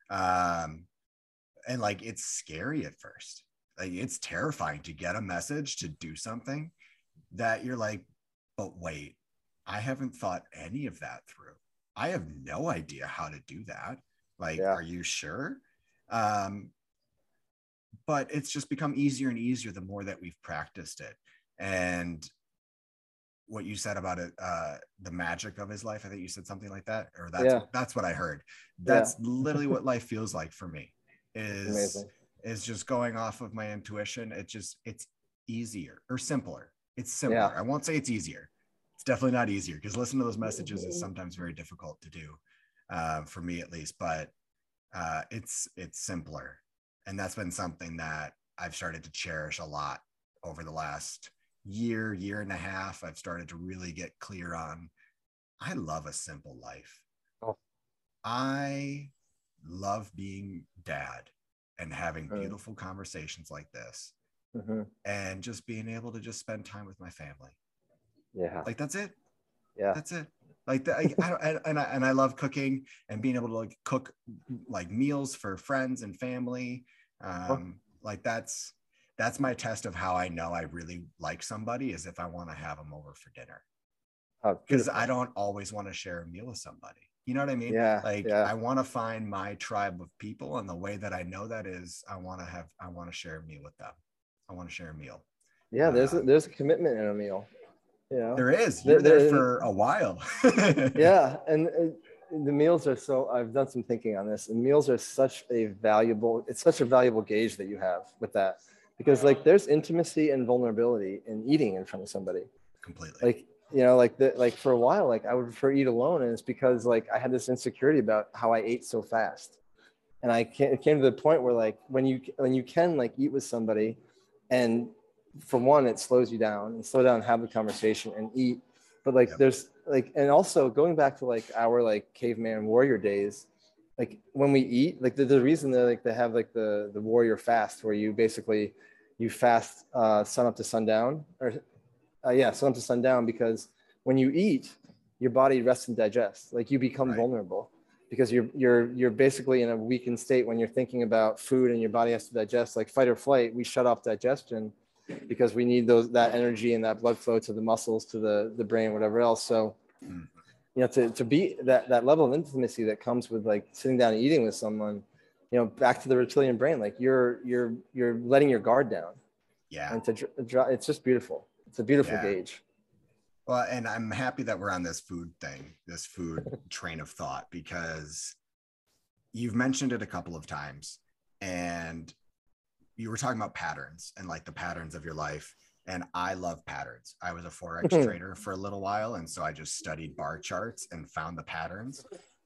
A: Um, and like it's scary at first. Like it's terrifying to get a message to do something that you're like, but wait, I haven't thought any of that through. I have no idea how to do that. Like,
B: Yeah.
A: are you sure? Um, but it's just become easier and easier the more that we've practiced it. And what you said about it, uh, the magic of his life, I think you said something like that, or that's
B: Yeah.
A: that's what I heard.
B: Yeah.
A: That's literally what life feels like for me. Is
B: Amazing.
A: is just going off of my intuition. It just it's easier or simpler. It's simpler.
B: Yeah.
A: I won't say it's easier. It's definitely not easier because listening to those messages is sometimes very difficult to do, uh, for me at least. But uh, it's it's simpler, and that's been something that I've started to cherish a lot over the last year, year and a half. I've started to really get clear on. I love a simple life.
B: Oh.
A: I love being dad and having
B: Mm.
A: beautiful conversations like this
B: Mhm.
A: and just being able to just spend time with my family.
B: Yeah.
A: Like that's it.
B: Yeah.
A: That's it. Like the, I, I and- and I, and I love cooking and being able to like cook like meals for friends and family. Um, like that's that's my test of how I know I really like somebody is if I want to have them over for dinner
B: Oh,
A: because
B: beautiful.
A: I don't always want to share a meal with somebody. You know what I mean?
B: Yeah.
A: Like
B: yeah.
A: I want to find my tribe of people, and the way that I know that is I want to have I want to share a meal with them. I want to share a meal.
B: yeah. There's a,
A: um,
B: there's a commitment in a meal. You know.
A: There is.
B: There-
A: You're there
B: there-
A: for a while. [laughs]
B: yeah and uh, the meals are so i've done some thinking on this and meals are such a valuable it's such a valuable gauge that you have with that because like there's intimacy and vulnerability in eating in front of somebody
A: Completely.
B: like you know like the like for a while like i would prefer eat alone and it's because like i had this insecurity about how i ate so fast and i came, it came to the point where like when you when you can like eat with somebody and for one it slows you down and slow down and have the conversation and eat but like
A: Yep.
B: there's like and also going back to like our like caveman warrior days like when we eat like the, the reason that like they have like the the warrior fast where you basically you fast uh sun up to sundown or uh, yeah sun up to sundown because when you eat your body rests and digests like you become
A: Right.
B: vulnerable because you're you're you're basically in a weakened state when you're thinking about food and your body has to digest like fight or flight we shut off digestion because we need those that energy and that blood flow to the muscles to the the brain whatever else so
A: Mm.
B: You know to, to be that that level of intimacy that comes with like sitting down and eating with someone you know back to the reptilian brain like you're you're you're letting your guard down
A: yeah.
B: and to dr- dr- it's just beautiful It's a beautiful
A: Yeah.
B: gauge.
A: Well, and I'm happy that we're on this food thing, this food [laughs] train of thought, because you've mentioned it a couple of times and you were talking about patterns and like the patterns of your life. And I love patterns. I was a Forex mm-hmm. trader for a little while. And so I just studied bar charts and found the patterns.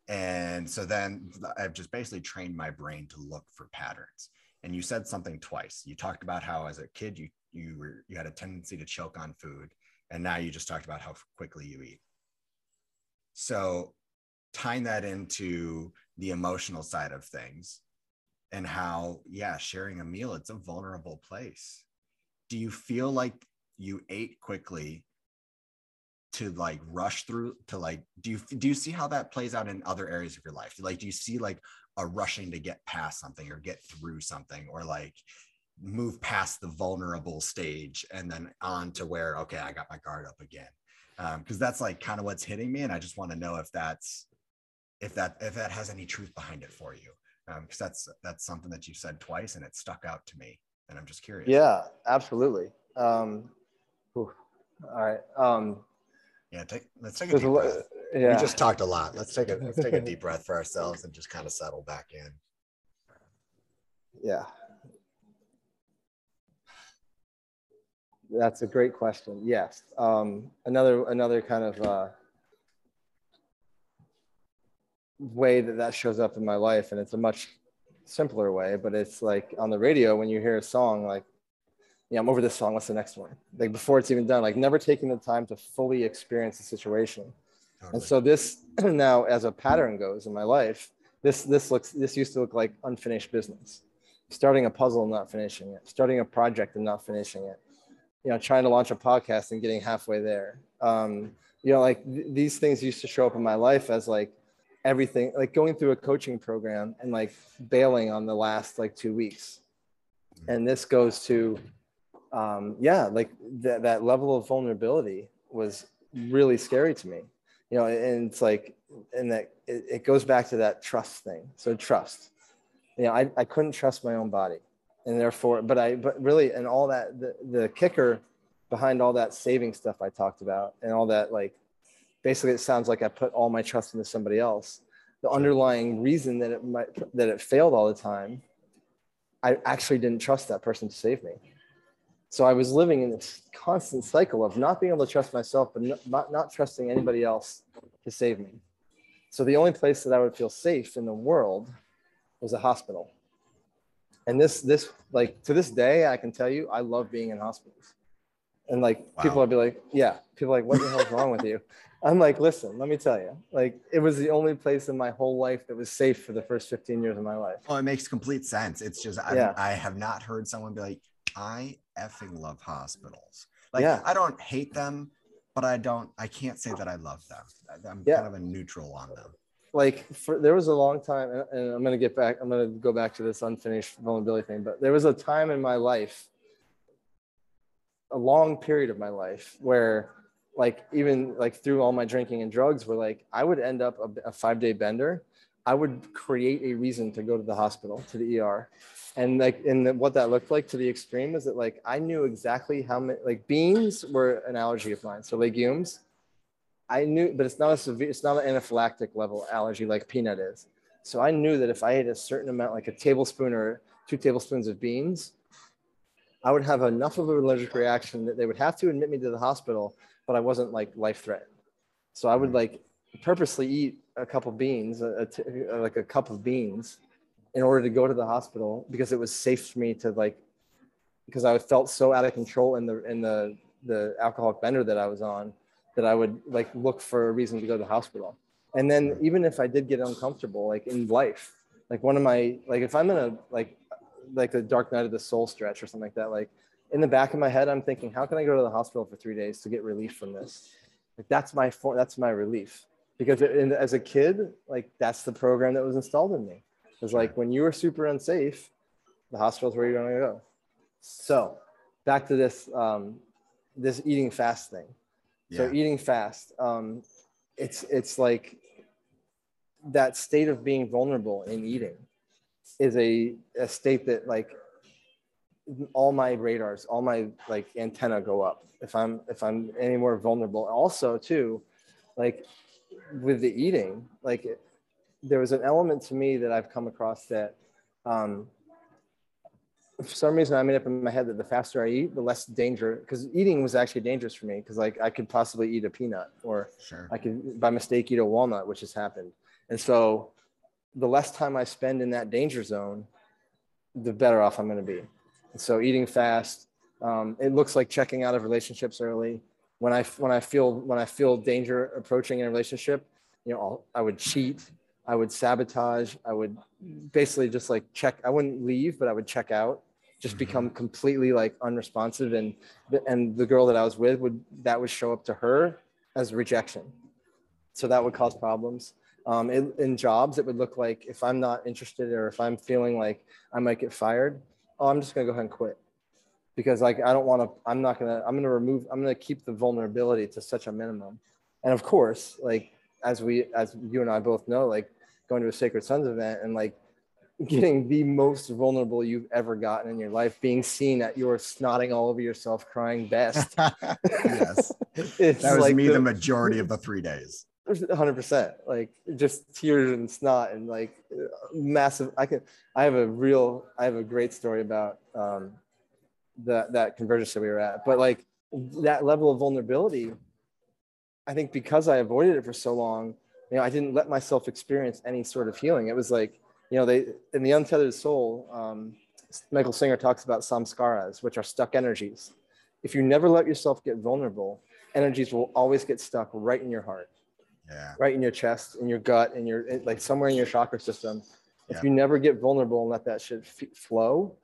A: And so then I've just basically trained my brain to look for patterns. And you said something twice. You talked about how as a kid you you were you had a tendency to choke on food and now you just talked about how quickly you eat so tying that into the emotional side of things and how yeah sharing a meal it's a vulnerable place do you feel like you ate quickly to like rush through to like do you do you see how that plays out in other areas of your life? Like do you see like a rushing to get past something or get through something or like move past the vulnerable stage and then on to where okay i got my guard up again? Um, because that's like kind of what's hitting me and i just want to know if that's if that if that has any truth behind it for you. Um, because that's that's something that you said twice and it stuck out to me and i'm just curious
B: Yeah, absolutely. Um, whew. all right. Um,
A: yeah take, let's take a deep breath
B: yeah.
A: we just talked a lot let's take a [laughs] let's take a deep breath for ourselves and just kind of settle back in
B: Yeah. That's a great question. Yes. Um, another another kind of uh, way that that shows up in my life, and it's a much simpler way, but it's like on the radio when you hear a song, like, yeah, I'm over this song. What's the next one? Like before it's even done, like never taking the time to fully experience the situation. And so this [clears throat] now, as a pattern goes in my life, this this looks this used to look like unfinished business. Starting a puzzle and not finishing it, starting a project and not finishing it. You know, trying to launch a podcast and getting halfway there. Um, you know, like th- these things used to show up in my life as like everything, like going through a coaching program and like bailing on the last like two weeks. And this goes to, um, yeah, like that that level of vulnerability was really scary to me. You know and it's like and that it, it goes back to that trust thing. So trust. You know I, I couldn't trust my own body. And therefore but i but really and all that the, the kicker behind all that saving stuff i talked about and all that like basically it sounds like i put all my trust into somebody else the underlying reason that it might that it failed all the time i actually didn't trust that person to save me so I was living in this constant cycle of not being able to trust myself, but not, not, trusting anybody else to save me. So the only place that I would feel safe in the world was a hospital. And this, this, like to this day, I can tell you, I love being in hospitals. And like people would be like, yeah, people like, what the hell's wrong with you? [laughs] I'm like, listen, let me tell you, like it was the only place in my whole life that was safe for the first 15 years of my life.
A: Oh, it makes complete sense. It's just I,
B: Yeah.
A: I have not heard someone be like, I effing love hospitals. Like
B: Yeah.
A: I don't hate them, but I don't. I can't say that I love them. I'm
B: Yeah.
A: kind of a neutral on them.
B: like for there was a long time and, and i'm going to get back i'm going to go back to this unfinished vulnerability thing but there was a time in my life a long period of my life where like even like through all my drinking and drugs were like i would end up a, a five day bender. I would create a reason to go to the hospital to the er and like and then what that looked like to the extreme is that like i knew exactly how many like beans were an allergy of mine. So legumes I knew, but it's not a severe, it's not an anaphylactic level allergy like peanut is. So I knew that if I ate a certain amount, like a tablespoon or two tablespoons of beans, I would have enough of an allergic reaction that they would have to admit me to the hospital, but I wasn't like life threatened. So I would like purposely eat a cup of beans, a, a t- uh, like a cup of beans, in order to go to the hospital because it was safe for me to like, because I felt so out of control in the in the the alcoholic bender that I was on that I would like look for a reason to go to the hospital. And then even if I did get uncomfortable, like in life, like one of my like if I'm in a like like the dark night of the soul stretch or something like that, like in the back of my head, I'm thinking, how can I go to the hospital for three days to get relief from this? Like that's my for that's my relief because it, as a kid, like that's the program that was installed in me. It was like when you were super unsafe, the hospital's where you're going to go. So back to this um, this eating fast thing. So eating fast, um, it's it's like that state of being vulnerable in eating is a, a state that like all my radars, all my like antenna go up if I'm if I'm any more vulnerable. Also, too, like with the eating, like there was an element to me that I've come across that um, for some reason I made up in my head that the faster I eat, the less danger. Because eating was actually dangerous for me because like I could possibly eat a peanut or
A: Sure.
B: I could by mistake eat a walnut, which has happened. And so the less time I spend in that danger zone, the better off I'm going to be. So eating fast, um, it looks like checking out of relationships early. When I when I feel when I feel danger approaching in a relationship, you know, I'll, I would cheat, I would sabotage, I would basically just like check. I wouldn't leave, but I would check out, just
A: Mhm.
B: become completely like unresponsive. And the- and the girl that I was with would that would show up to her as rejection. So that would cause problems. Um, in, in jobs, it would look like if I'm not interested or if I'm feeling like I might get fired, oh, I'm just gonna go ahead and quit because like I don't want to. I'm not gonna. I'm gonna remove. I'm gonna keep the vulnerability to such a minimum. And of course, like as we, as you and I both know, like going to a Sacred Sons event and like getting the most vulnerable you've ever gotten in your life, being seen at your snotting all over yourself, crying best. [laughs]
A: yes. [laughs] That was
B: like
A: me the majority of the three days.
B: Hundred percent like just tears and snot and like massive i can i have a real i have a great story about um that that convergence that we were at but like that level of vulnerability i think because i avoided it for so long you know i didn't let myself experience any sort of healing. It was like you know they in the untethered soul um michael singer talks about samskaras which are stuck energies. If you never let yourself get vulnerable energies will always get stuck right in your heart
A: Yeah.
B: right in your chest, in your gut, in your like somewhere in your chakra system. If
A: Yeah.
B: you never get vulnerable and let that shit f- flow,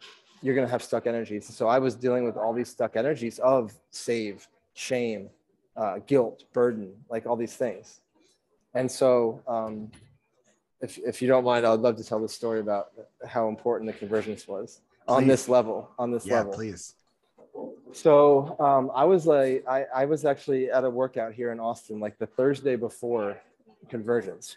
B: you're gonna have stuck energies. So I was dealing with all these stuck energies of save, shame, uh, guilt, burden, like all these things. And so, um, if if you don't mind, I'd love to tell the story about how important the convergence was on
A: Please.
B: this level. On this
A: Yeah,
B: level.
A: please.
B: So um, I was like, I, I was actually at a workout here in Austin, like the Thursday before Convergence,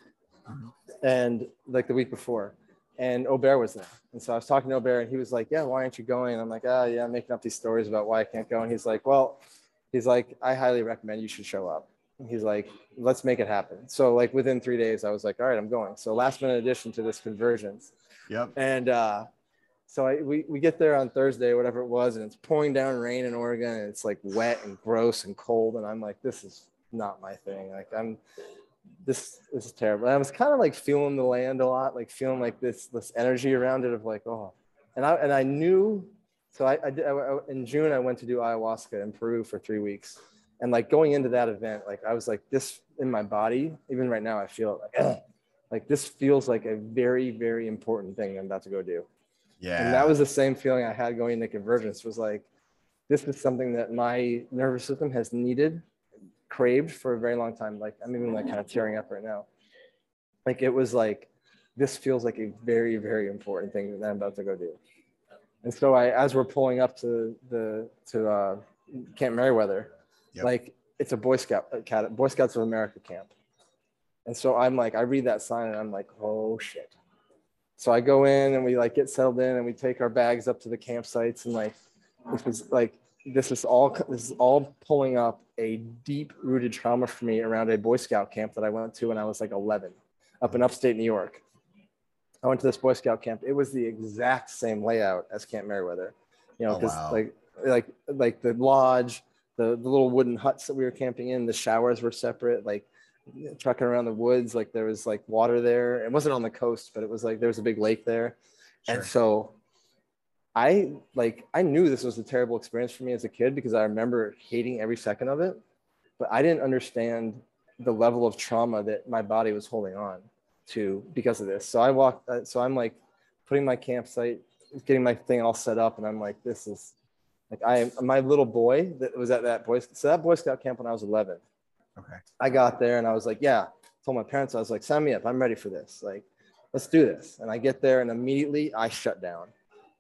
B: and like the week before, and Aubert was there, and so I was talking to Aubert, and he was like, "Yeah, why aren't you going?" And I'm like, "Ah, yeah, I'm making up these stories about why I can't go." And he's like, "Well, he's like, I highly recommend you should show up." And he's like, "Let's make it happen." So like within three days, I was like, "All right, I'm going." So last minute addition to this Convergence,
A: Yep.
B: and uh, so I, we, we get there on Thursday, whatever it was, and it's pouring down rain in Oregon, and it's like wet and gross and cold. And I'm like, this is not my thing. Like I'm, this this is terrible. And I was kind of like feeling the land a lot, like feeling like this this energy around it of like, oh, and I and I knew. So I, I did I, in June I went to do ayahuasca in Peru for three weeks, and like going into that event, like I was like this in my body. Even right now, I feel it like. [clears throat] Like this feels like a very, very important thing I'm about to go do.
A: Yeah.
B: And that was the same feeling I had going into convergence was like, this is something that my nervous system has needed, craved for a very long time. Like I'm even like kind of tearing up right now. Like it was like, this feels like a very, very important thing that I'm about to go do. And so I, as we're pulling up to the, to uh, Camp Meriwether,
A: Yep.
B: like it's a Boy Scout, uh, Boy Scouts of America camp. And so I'm like, I read that sign and I'm like, oh shit. So I go in and we like get settled in and we take our bags up to the campsites and like this was like this is all this is all pulling up a deep rooted trauma for me around a Boy Scout camp that I went to when I was like 11 up in upstate New York. I went to this Boy Scout camp. It was the exact same layout as Camp Meriwether, you know,
A: Oh,
B: because
A: wow.
B: like like like the lodge, the, the little wooden huts that we were camping in, the showers were separate, like trucking around the woods, like there was like water there. It wasn't on the coast, but it was like there was a big lake there.
A: Sure.
B: And so I like I knew this was a terrible experience for me as a kid because I remember hating every second of it, but I didn't understand the level of trauma that my body was holding on to because of this. So I walked uh, so I'm like putting my campsite, getting my thing all set up and I'm like this is like I my little boy that was at that boy so that Boy Scout camp when I was 11.
A: Okay.
B: I got there and I was like, yeah, told my parents, I was like, sign me up. I'm ready for this. Like, let's do this. And I get there and immediately I shut down.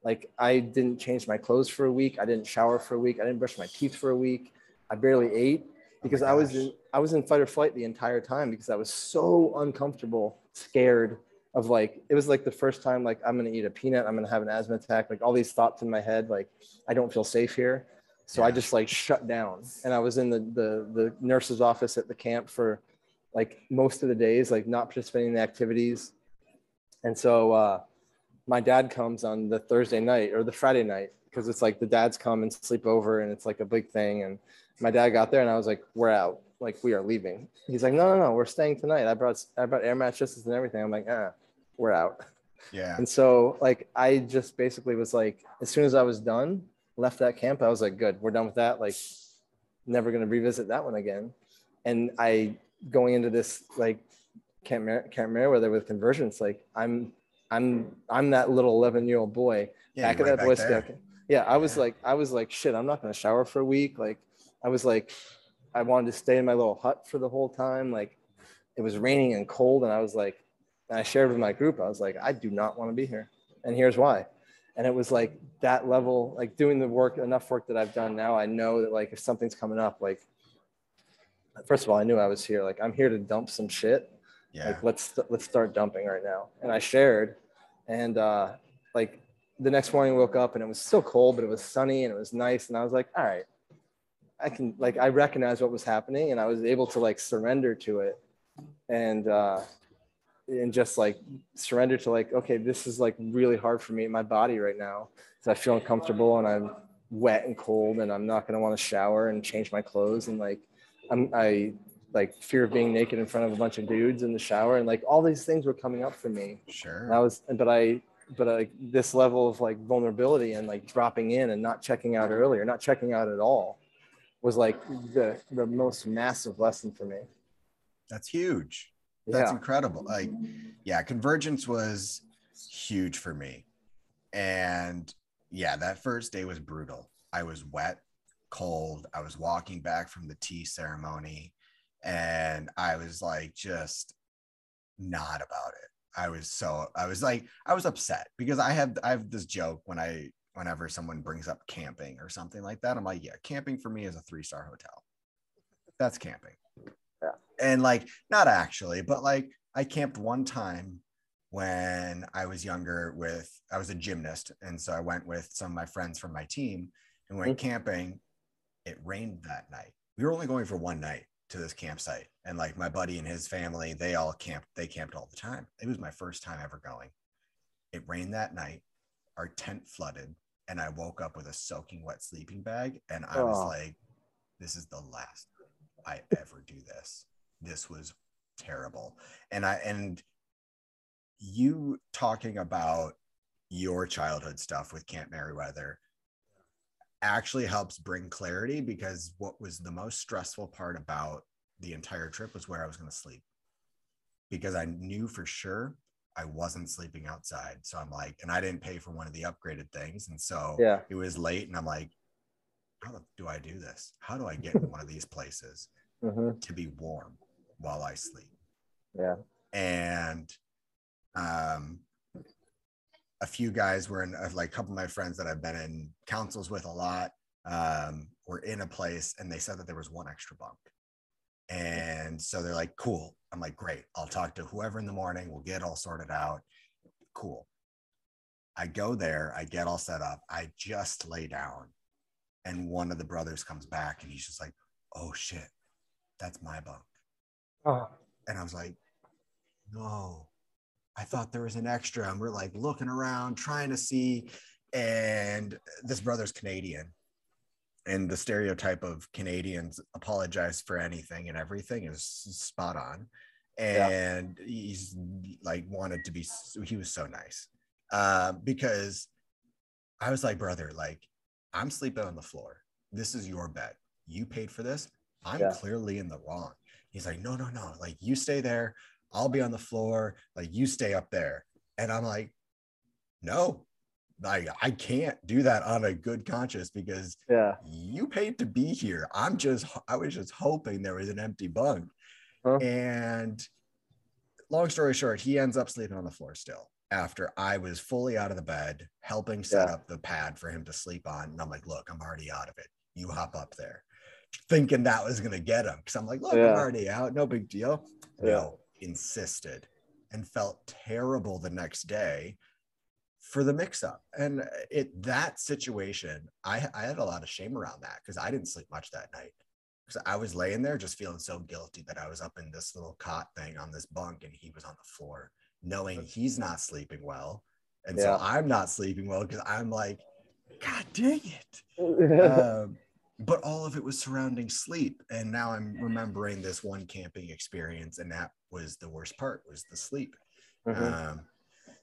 B: Like, I didn't change my clothes for a week. I didn't shower for a week. I didn't brush my teeth for a week. I barely ate because oh I was in, I was in fight or flight the entire time because I was so uncomfortable, scared, of like it was like the first time like I'm gonna eat a peanut, I'm gonna have an asthma attack, like all these thoughts in my head, like I don't feel safe here. So I just like shut down. And I was in the the the nurse's office at the camp for like most of the days, like not participating in the activities. And so uh my dad comes on the Thursday night or the Friday night because it's like the dads come and sleep over and it's like a big thing. And my dad got there and I was like, we're out. Like we are leaving. He's like, no, no, no, we're staying tonight. I brought I brought air mattresses and everything. I'm like, ah, we're out.
A: Yeah.
B: And so like I just basically was like, as soon as I was done, left that camp, I was like, good, we're done with that. Like never gonna revisit that one again. And I going into this like Camp Mer- Camp Meriwether with Convergence, like I'm I'm I'm that little 11 year old boy
A: Yeah,
B: back at that Boy Scout. Yeah, I was
A: Yeah.
B: like, I was like, shit, I'm not gonna shower for a week. Like, I was like, I wanted to stay in my little hut for the whole time. Like, it was raining and cold, and I was like, and I shared with my group, I was like, I do not want to be here, and here's why. And it was like that level, like doing the work, enough work that I've done now. I know that like if something's coming up, like, first of all, I knew I was here. Like, I'm here to dump some shit
A: Yeah.
B: like let's let's start dumping right now and i shared and uh like the next morning I woke up and it was still cold but it was sunny and it was nice and i was like all right i can like i recognized what was happening and i was able to like surrender to it and uh and just like surrender to like okay this is like really hard for me in my body right now because i feel uncomfortable and i'm wet and cold and i'm not going to want to shower and change my clothes and like i'm i like fear of being naked in front of a bunch of dudes in the shower and like all these things were coming up for me
A: Sure.
B: and i was but i but like this level of like vulnerability and like dropping in and not checking out earlier not checking out at all was like the the most massive lesson for me
A: That's huge. That's
B: yeah
A: incredible. Like, yeah, convergence was huge for me. And yeah, that first day was brutal. I was wet, cold. I was walking back from the tea ceremony and I was like, just not about it. I was so, I was like, I was upset because I have, I have this joke when I, whenever someone brings up camping or something like that, I'm like, yeah, camping for me is a three star hotel. That's camping.
B: Yeah.
A: And like, not actually, but like, I camped one time when I was younger with, I was a gymnast. And so I went with some of my friends from my team and went mm-hmm. camping. It rained that night. We were only going for one night to this campsite. And like my buddy and his family, they all camped, they camped all the time. It was my first time ever going. It rained that night. Our tent flooded. And I woke up with a soaking wet sleeping bag. And I was
B: Oh.
A: like, this is the last I ever do this. This was terrible. And I and you talking about your childhood stuff with Camp Meriwether actually helps bring clarity because what was the most stressful part about the entire trip was where I was going to sleep. Because I knew for sure I wasn't sleeping outside. So I'm like, and I didn't pay for one of the upgraded things. And so
B: yeah
A: it was late and I'm like, how do I do this? How do I get in [laughs] one of these places
B: hmm
A: to be warm while I sleep?
B: yeah.
A: And um a few guys were in like a couple of my friends that i've been in councils with a lot um were in a place and they said that there was one extra bunk. And so they're like cool. I'm like great. I'll talk to whoever in the morning. We'll get all sorted out. Cool. I go there. I get all set up. I just lay down and one of the brothers comes back and he's just like oh shit that's my bunk
B: oh
A: and I was like, no, I thought there was an extra. And we're like looking around, trying to see. And this brother's Canadian. And the stereotype of Canadians apologize for anything and everything is spot on.
B: Yeah.
A: And he's like wanted to be, he was so nice. Uh, because I was like, brother, like, I'm sleeping on the floor. This is your bed. You paid for this. I'm
B: Yeah.
A: clearly in the wrong. He's like, no, no, no. Like, you stay there. I'll be on the floor. Like, you stay up there. And I'm like, no, like, I can't do that on a good conscience because
B: yeah
A: you paid to be here. I'm just, I was just hoping there was an empty bunk.
B: Huh?
A: And long story short, he ends up sleeping on the floor still after I was fully out of the bed, helping set
B: Yeah.
A: up the pad for him to sleep on. And I'm like, look, I'm already out of it. You hop up there. Thinking that was going to get him. Cause I'm like, look,
B: Yeah.
A: I'm already out. No big deal.
B: Yeah.
A: No, insisted. and felt terrible the next day for the mix up. And uh, it that situation, I, I had a lot of shame around that because I didn't sleep much that night. Because I was laying there just feeling so guilty that I was up in this little cot thing on this bunk and he was on the floor, knowing he's not sleeping well. And
B: Yeah.
A: so I'm not sleeping well because I'm like, God dang it. [laughs] um, but all of it was surrounding sleep and now i'm remembering this one camping experience and that was the worst part was the sleep
B: Mhm.
A: um,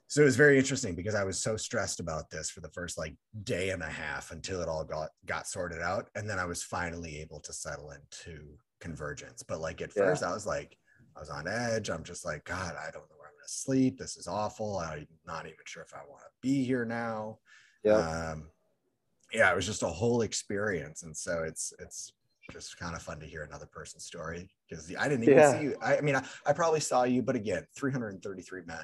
A: so it was very interesting because i was so stressed about this for the first like day and a half until it all got got sorted out and then i was finally able to settle into convergence but like at
B: Yeah.
A: first i was like i was on edge i'm just like god i don't know where i'm going to sleep this is awful i'm not even sure if i want to be here now
B: yeah.
A: um yeah it was just a whole experience and so it's it's just kind of fun to hear another person's story because i didn't even
B: Yeah.
A: see you i, I mean I, I probably saw you but again 333 men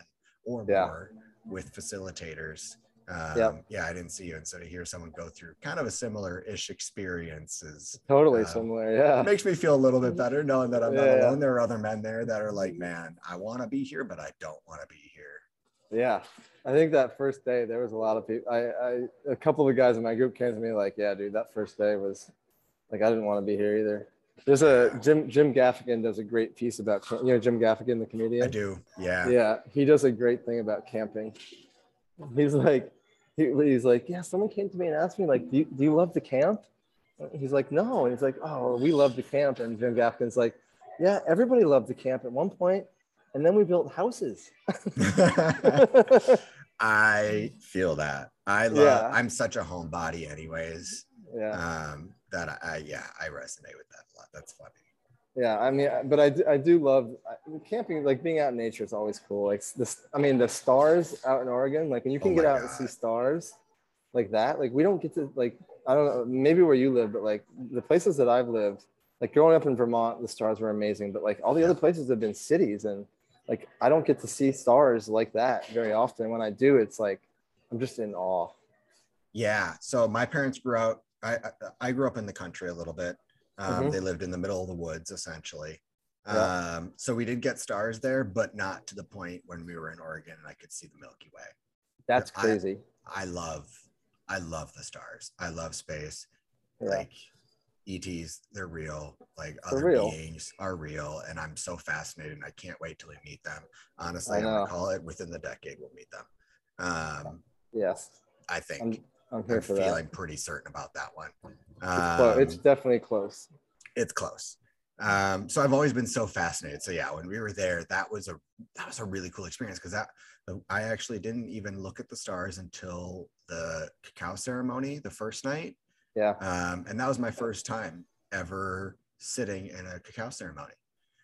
A: or
B: Yeah.
A: more with facilitators um,
B: Yep.
A: yeah i didn't see you and so to hear someone go through kind of a similar ish experience is
B: Totally
A: uh,
B: similar. Yeah.
A: makes me feel a little bit better knowing that i'm not
B: Yeah, yeah.
A: alone there are other men there that are like man i want to be here but i don't want to be here
B: Yeah, I think that first day there was a lot of people. I, I a couple of the guys in my group came to me like, "Yeah, dude, that first day was like I didn't want to be here either." There's a Jim Jim Gaffigan does a great piece about you know Jim Gaffigan the comedian.
A: i do yeah
B: Yeah, he does a great thing about camping. He's like, he, he's like, yeah. Someone came to me and asked me like, do you, do you love to camp? He's like, no. And he's like, oh, we love to camp. And Jim Gaffigan's like, yeah, everybody loved to camp at one point, and then we built houses. [laughs]
A: I feel that. I love.
B: Yeah.
A: I'm such a homebody, anyways.
B: yeah.
A: Um, that I, I yeah, I resonate with that a lot. That's funny.
B: Yeah, I mean, but I do, I do love camping. Like being out in nature is always cool. Like this, I mean, the stars out in Oregon. Like when you can
A: Oh
B: get out and see stars, like that. Like we don't get to like I don't know maybe where you live, but like the places that I've lived, like growing up in Vermont, the stars were amazing. But like all the other places have been cities, and like I don't get to see stars like that very often. When I do, it's like I'm just in awe.
A: Yeah. So my parents grew out. I I, I grew up in the country a little bit. Um,
B: Mhm.
A: They lived in the middle of the woods, essentially.
B: Yeah.
A: Um, so we did get stars there, but not to the point when we were in Oregon and I could see the Milky Way.
B: That's
A: I-
B: crazy.
A: I love, I love the stars. I love space.
B: Yeah.
A: like ETs, they're real. Like
B: They're
A: other
B: real.
A: beings are real, and I'm so fascinated. And I can't wait till we meet them. Honestly,
B: I
A: I'm gonna call it within the decade we'll meet them. Um,
B: yes,
A: I think
B: I'm I'm here
A: I'm
B: for that.
A: feeling pretty certain about that one.
B: It's,
A: Um,
B: it's definitely close.
A: it's close. Um, so I've always been so fascinated. So yeah, when we were there, that was a that was a really cool experience because that I actually didn't even look at the stars until the cacao ceremony the first night.
B: Yeah.
A: Um, and that was my first time ever sitting in a cacao ceremony,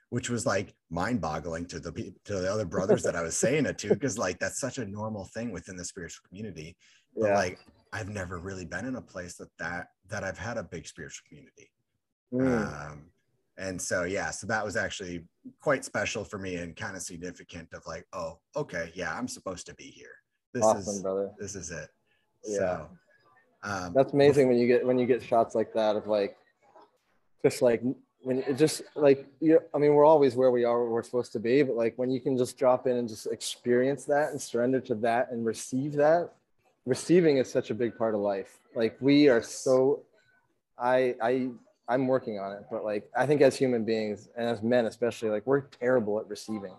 A: which was like mind-boggling to the to the other brothers that I was saying it to, because like that's such a normal thing within the spiritual community. But
B: Yeah.
A: like I've never really been in a place that that that I've had a big spiritual community.
B: Mm.
A: Um, and so yeah, so that was actually quite special for me and kind of significant of like, oh, okay, yeah, I'm supposed to be here. This
B: awesome,
A: is
B: brother.
A: this is it.
B: Yeah.
A: So um
B: That's amazing when you get when you get shots like that of like just like when it just like you I mean we're always where we are where we're supposed to be but like when you can just drop in and just experience that and surrender to that and receive that receiving is such a big part of life like we are so I I I'm working on it but like I think as human beings and as men especially like we're terrible at receiving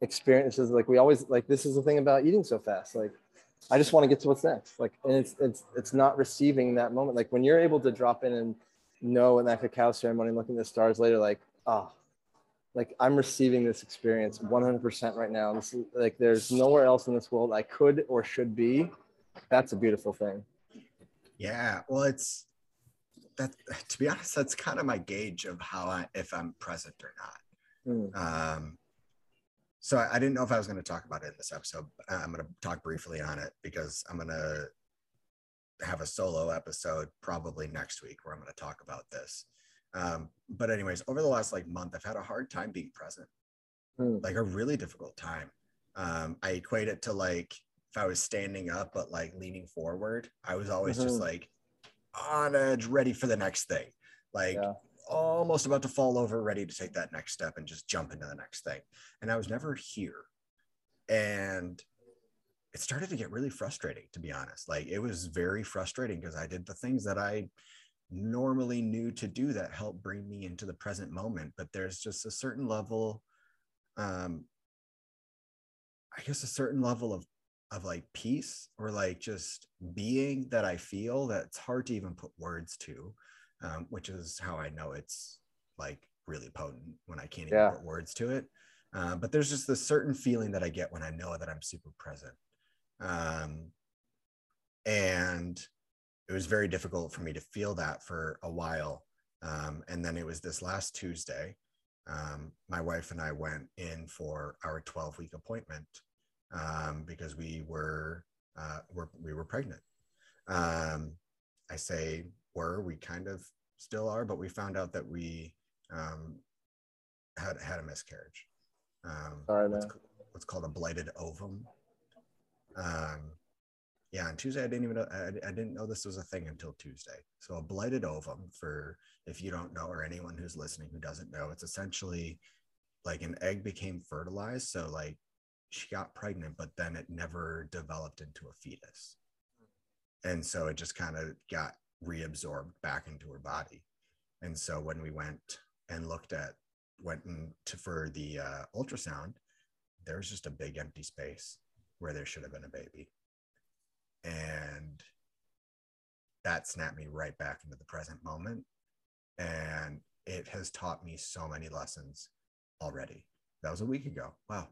B: experiences like we always like this is the thing about eating so fast like I just want to get to what's next. Like, and it's it's it's not receiving that moment. Like when you're able to drop in and know in that cacao ceremony, looking at the stars later, like, oh, like I'm receiving this experience 100% right now. This is like there's nowhere else in this world I could or should be. That's a beautiful thing.
A: yeah, well it's that to be honest, that's kind of my gauge of how I if I'm present or not.
B: Mm.
A: Um, so I, I didn't know if I was going to talk about it in this episode. But I'm going to talk briefly on it because I'm going to have a solo episode probably next week where I'm going to talk about this. Um, but anyways, over the last like month, I've had a hard time being present,
B: Mm.
A: like a really difficult time. Um, I equate it to like I was standing up but like leaning forward, I was always just
B: Mhm.
A: like on edge, ready for the next thing. Like
B: Yeah.
A: almost about to fall over, ready to take that next step and just jump into the next thing. And I was never here. and it started to get really frustrating to be honest like it was very frustrating because i did the things that i normally knew to do that help bring me into the present moment but there's just a certain level um i guess a certain level of of like peace or like just being that i feel that's hard to even put words to um, which is how i know it's like really potent when i can't even
B: Yeah.
A: put words to it. Uh, but there's just this certain feeling that i get when i know that i'm super present. Um, and it was very difficult for me to feel that for a while. Um, and then it was this last tuesday um, my wife and i went in for our 12 week appointment um, because we were, uh, were we were pregnant um, i say were we kind of still are but we found out that we um, had had a miscarriage um,
B: Sorry,
A: what's, what's called a blighted ovum um, yeah, on Tuesday I didn't even know I, I didn't know this was a thing until Tuesday. So a blighted ovum, for if you don't know or anyone who's listening who doesn't know, it's essentially like an egg became fertilized. So like she got pregnant, but then it never developed into a fetus, and so it just kind of got reabsorbed back into her body. And so when we went and looked at went into for the uh, ultrasound, there was just a big empty space where there should have been a baby. And that snapped me right back into the present moment. And it has taught me so many lessons already. That was a week ago. Wow,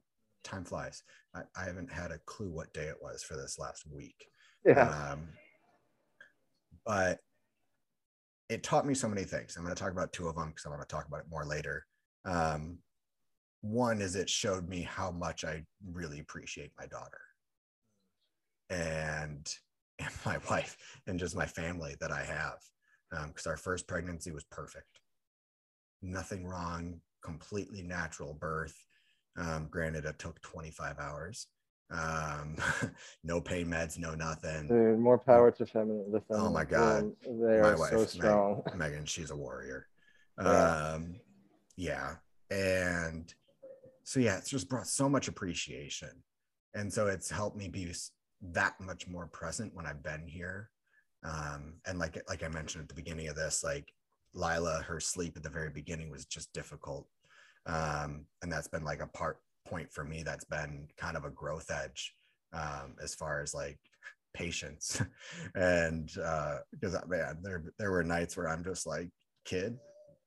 A: time flies. I, I haven't had a clue what day it was for this last week.
B: Yeah.
A: Um, but it taught me so many things. I'm going to talk about two of them because I'm going to talk about it more later. Um, one is it showed me how much I really appreciate my daughter and, [laughs] and my wife and just my family that I have. Because our first pregnancy was perfect, nothing wrong, completely natural birth. Um, granted, it took 25 hours. Um, [laughs] no pain meds, no nothing.
B: Dude, more power to feminine. The feminine.
A: Oh my God.
B: They
A: My
B: are
A: wife,
B: so
A: Meg- [laughs] Megan, she's a warrior.
B: Yeah.
A: Um, yeah. And so, yeah, it's just brought so much appreciation. And so it's helped me be that much more present when I've been here. Um, and like, like I mentioned at the beginning of this, like Lila, her sleep at the very beginning was just difficult. Um, and that's been like a part point for me. That's been kind of a growth edge um, as far as like patience. [laughs] and uh, because man, there there were nights where I'm just like, kid,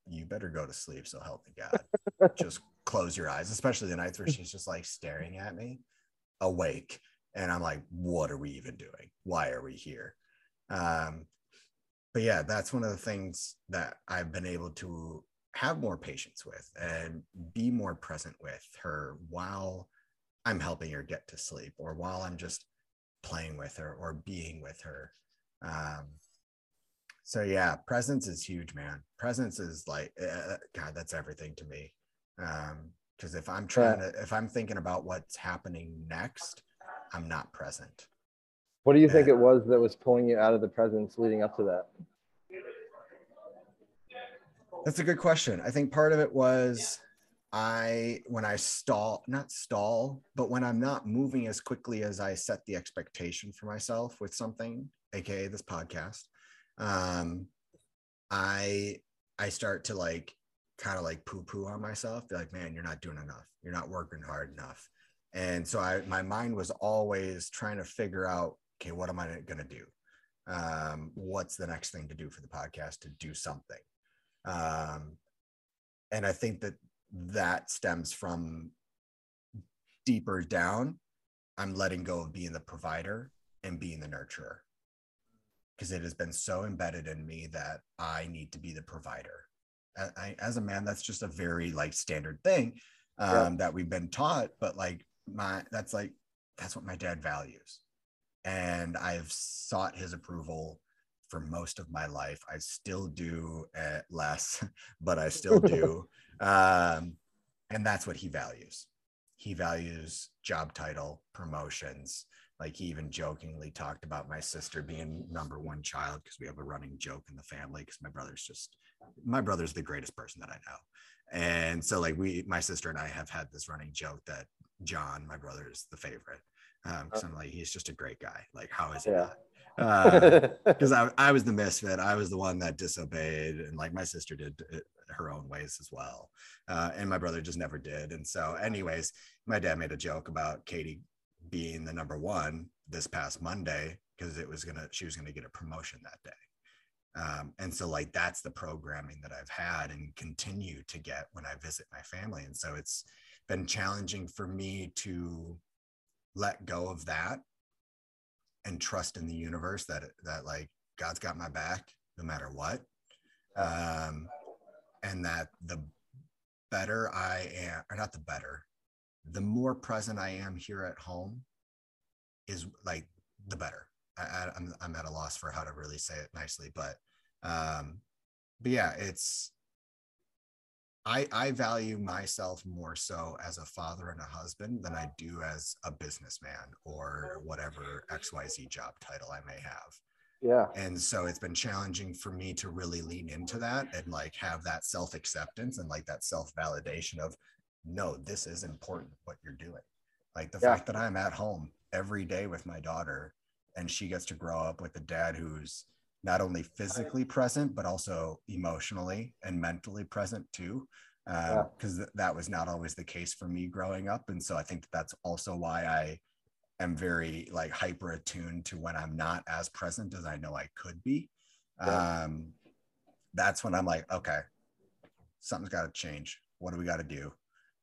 A: you better go to sleep. So help me God. [laughs] just close your eyes, especially the nights where she's just like staring at me, awake, and I'm like, what are we even doing? Why are we here? Um, but yeah, that's one of the things that I've been able to have more patience with and be more present with her while I'm helping her get to sleep or while I'm just playing with her or being with her. Um, so yeah, presence is huge, man. Presence is like, uh, God, that's everything to me. Um, because if I'm trying to, if I'm thinking about what's happening next, I'm not present.
B: What do you think
A: Uh,
B: it was that was pulling you out of the presence leading up to that?
A: That's a good question. I think part of it was I when I stall, not stall, but when I'm not moving as quickly as I set the expectation for myself with something, aka this podcast, um, I I start to like kind of like poo-poo on myself, be like, man, you're not doing enough. You're not working hard enough. And so I my mind was always trying to figure out, okay, what am I gonna do? Um, what's the next thing to do for the podcast to do something? Um, and i think that that stems from deeper down i'm letting go of being the provider and being the nurturer. Because it has been so embedded in me that i need to be the provider. I, I- as a man that's just a very like standard thing um,
B: Yeah.
A: that we've been taught but like my that's like that's what my dad values. And i've sought his approval for most of my life. I still do uh, less, [laughs] but I still [laughs] do. um, and that's what he values. He values job title, promotions, like he even jokingly talked about my sister being number one child because we have a running joke in the family because my brother's just my brother's the greatest person that I know. And so like we my sister and I have had this running joke that John, my brother, is the favorite. Um, because I'm like, he's just a great guy. Like, how is
B: Yeah.
A: not? Because I, [laughs] I was the misfit. I was the one that disobeyed, and like my sister did it her own ways as well. Uh, and my brother just never did. And so, anyways, my dad made a joke about Katie being the number one this past Monday because it was gonna she was gonna get a promotion that day. Um, and so like that's the programming that I've had and continue to get when I visit my family. And so it's been challenging for me to let go of that and trust in the universe that that like God's got my back no matter what. Um, and that the better I am, or not the better, the more present I am here at home is like the better. I, I, I'm, I'm at a loss for how to really say it nicely, but um, but yeah, it's I I value myself more so as a father and a husband than I do as a businessman or oh. whatever XYZ job title I may have
B: yeah.
A: and so it's been challenging for me to really lean into that and like have that self acceptance and like that self validation of no this is important what you're doing like the
B: Yeah.
A: fact that i'm at home every day with my daughter and she gets to grow up with a dad who's not only physically present but also emotionally and mentally present too because th- that was not always the case for me growing up and so i think that's also why i am very like hyper attuned to when I'm not as present as I know I could be.
B: Yeah.
A: Um, that's when I'm like, okay, something's got to change. What do we got to do?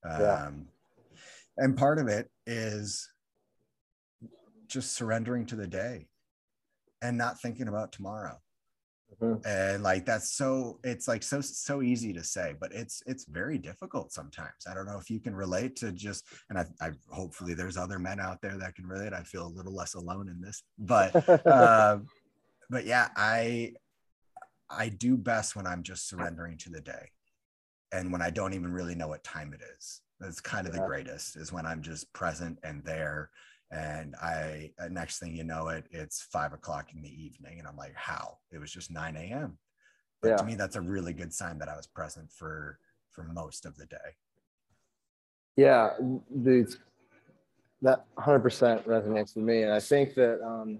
A: Um,
B: Yeah.
A: And part of it is just surrendering to the day and not thinking about tomorrow.
B: Mhm.
A: And like that's so it's like so so easy to say, but it's it's very difficult sometimes. I don't know if you can relate to just and I, I hopefully there's other men out there that can relate. I feel a little less alone in this, but uh, [laughs] but yeah, I I do best when I'm just surrendering to the day, and when I don't even really know what time it is. That's kind of the greatest is when I'm just present and there. And I uh, next thing you know it, it's five o'clock in the evening, and I'm like, how? It was just 9 a.m. But
B: Yeah.
A: to me, that's a really good sign that I was present for for most of the day.
B: Yeah, dude, that 100% resonates with me. And I think that, um,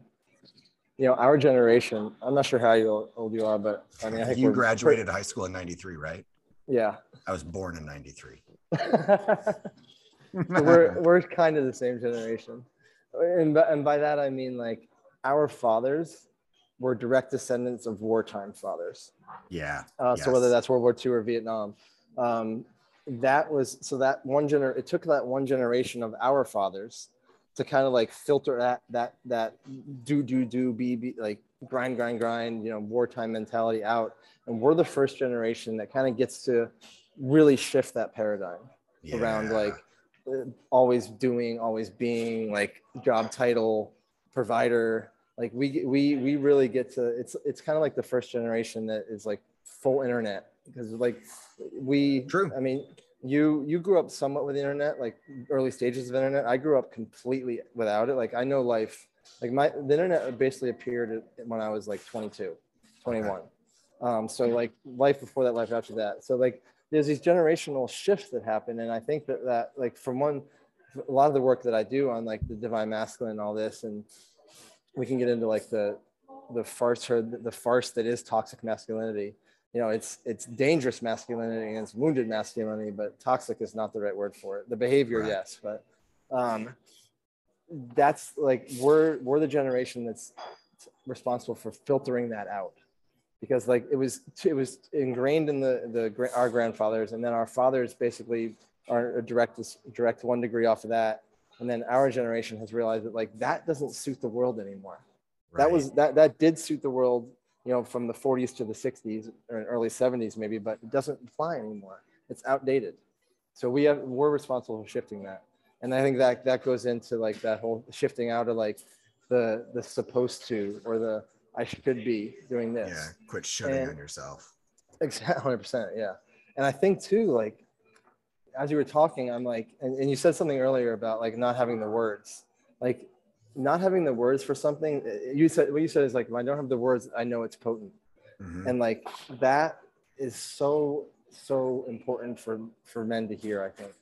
B: you know, our generation, I'm not sure how you- old you are, but I mean, I think
A: you graduated high school in 93, right?
B: yeah.
A: I was born in 93. [laughs]
B: So we're, we're kind of the same generation. And, by- and by that, I mean like our fathers were direct descendants of wartime fathers.
A: yeah.
B: Uh, So whether that's World War II or Vietnam, um, that was so that one gener. It took that one generation of our fathers to kind of like filter that that that do do do be be like grind grind grind you know wartime mentality out, and we're the first generation that kind of gets to really shift that paradigm around like always doing, always being, like job title, provider. Like we we we really get to it's it's kind of like the first generation that is like full internet because like we
A: True.
B: I mean you you grew up somewhat with the internet like early stages of internet. I grew up completely without it. Like I know life like my the internet basically appeared when I was like 22, 21. Um, so like life before that, life after that. So like there's these generational shifts that happen, and I think that that like from one, a lot of the work that I do on like the divine masculine and all this, and we can get into like the the farce or the farce that is toxic masculinity. You know, it's it's dangerous masculinity and it's wounded masculinity, but toxic is not the right word for it. The behavior,
A: Right.
B: yes, but um, that's like we're we're the generation that's responsible for filtering that out because like it was it was ingrained in the the our grandfathers and then our fathers basically are a direct direct one degree off of that and then our generation has realized that like that doesn't suit the world anymore. That was that that did suit the world you know from the 40s to the 60s or early 70s maybe but it doesn't apply anymore. It's outdated. So we have we're responsible for shifting that. And i think that that goes into like that whole shifting out of like the the supposed to or the i should be doing this
A: yeah. Quit shooting
B: And-
A: on yourself.
B: Exactly, [laughs] hundred percent. Yeah, and I think too, like as you were talking, I'm like, and, and you said something earlier about like not having the words. Like not having the words for something uh, you said what you said is like when i don't have the words i know it's potent
A: Mhm.
B: and like that is so so important for for men to hear i think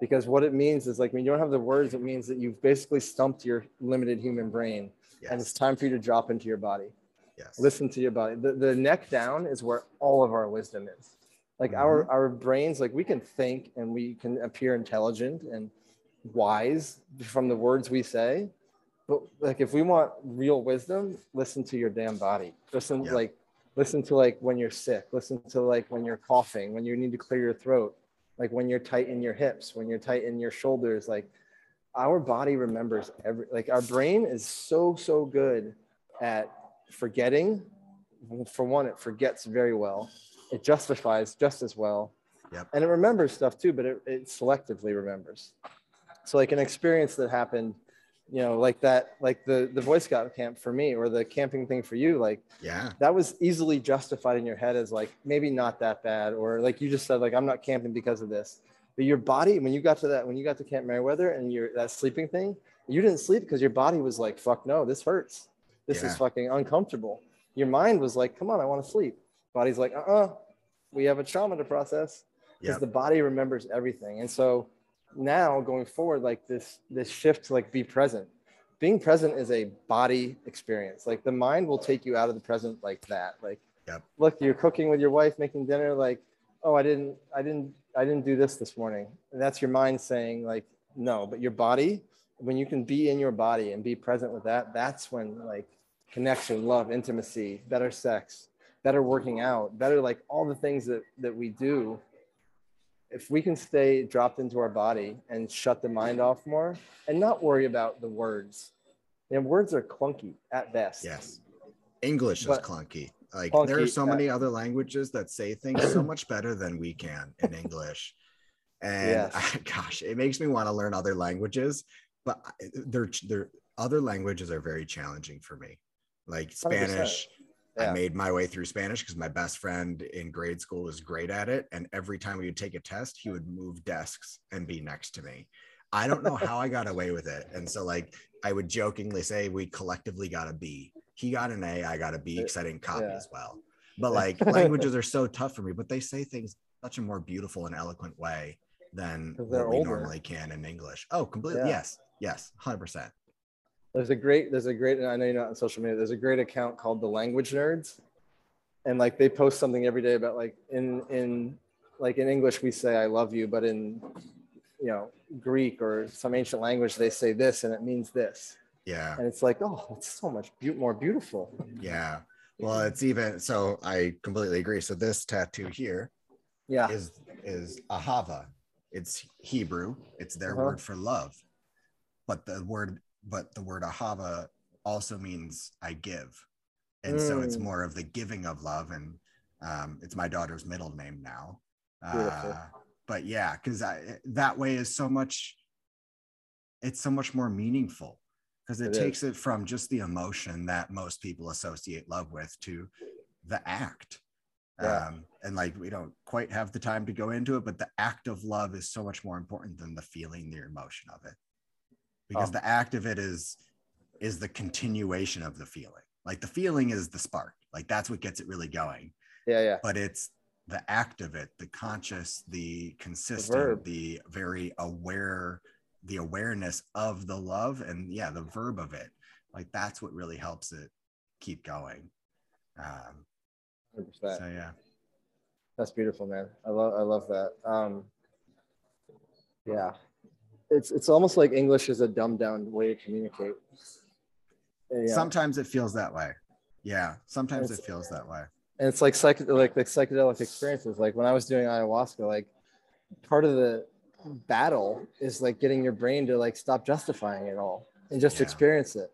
B: because what it means is like when you don't have the words it means that you've basically stumped your limited human brain and it's time for you to drop into your body
A: Yes.
B: listen to your body. The, the neck down is where all of our wisdom is. Like our mm-hmm. our brains like we can think and we can appear intelligent and wise from the words we say but like if we want real wisdom listen to your damn body. Listen
A: Yeah.
B: like listen to like when you're sick. Listen to like when you're coughing when you need to clear your throat like when you're tight in your hips when you're tight in your shoulders. Like our body remembers every like our brain is so so good at forgetting for one it forgets very well. It justifies just as well.
A: Yep.
B: and it remembers stuff too but it, it selectively remembers. So like an experience that happened you know like that like the the boy scout camp for me or the camping thing for you like
A: Yeah.
B: that was easily justified in your head as like maybe not that bad or like you just said like i'm not camping because of this. But your body when you got to that when you got to camp Meriwether and your that sleeping thing you didn't sleep because your body was like fuck no this hurts this
A: Yeah.
B: is fucking uncomfortable. Your mind was like come on i want to sleep. Body's like uh-uh we have a trauma to process. Because
A: Yep.
B: the body remembers everything. And so now going forward like this this shift to like be present. Being present is a body experience. Like the mind will take you out of the present like that. Like
A: Yep.
B: look you're cooking with your wife making dinner like oh i didn't i didn't i didn't do this this morning. And that's your mind saying like no. But your body when you can be in your body and be present with that that's when like connection love intimacy better sex better working out better like all the things that that we do if we can stay dropped into our body and shut the mind off more and not worry about the words and words are clunky at best
A: Yes. English is clunky. Like there are
B: Clunky,
A: so
B: uh,
A: many other languages that say things so much better than we can in English. And
B: Yes. [laughs]
A: gosh, it makes me want to learn other languages, but I- they're they're other languages are very challenging for me. Like
B: 100%.
A: Spanish, I made my way through Spanish because my best friend in grade school was great at it. And every time we would take a test, he would move desks and be next to me. I don't know how I got away with it. And so, like, I would jokingly say we collectively got a B. He got an A, I got a B because I didn't copy
B: Yeah.
A: as well. But like, [laughs] languages are so tough for me, but they say things such a more beautiful and eloquent way than what we
B: older.
A: normally can in English. Oh, completely.
B: Yeah.
A: Yes. Yes. 100%.
B: There's a great there's a great and i know you're not on social media there's a great account called the language nerds and like they post something every day about like in in like in english we say i love you but in you know greek or some ancient language they say this and it means this
A: Yeah.
B: and it's like oh it's so much be- more beautiful
A: Yeah. Well, it's even so I completely agree. So this tattoo here
B: yeah
A: is is ahava. It's Hebrew. It's their
B: Uh-huh.
A: word for love. But the word but the word ahava also means I give. And so it's
B: Mm.
A: more of the giving of love and um, it's my daughter's middle name now. Uh, but yeah, because that way is so much it's so much more meaningful because it,
B: It
A: takes it from just the emotion that most people associate love with to the act.
B: Yeah.
A: Um, and like we don't quite have the time to go into it, but the act of love is so much more important than the feeling, the emotion of it. Because
B: Oh.
A: the act of it is is the continuation of the feeling. Like the feeling is the spark. Like that's what gets it really going.
B: yeah yeah
A: But it's the act of it, the conscious, the consistent,
B: verb.
A: the very aware, the awareness of the love and yeah, the verb of it. Like that's what really helps it keep going. Um,
B: 100%.
A: so yeah.
B: That's beautiful, man. I love I love that. Um, yeah, it's it's almost like English is a dumbed down way to communicate. Yeah.
A: Sometimes it feels that way. Yeah. Sometimes it feels that way.
B: and it's like psych like like psychedelic experiences. Like when I was doing ayahuasca, like part of the battle is like getting your brain to like stop justifying it all and just
A: Yeah.
B: experience it.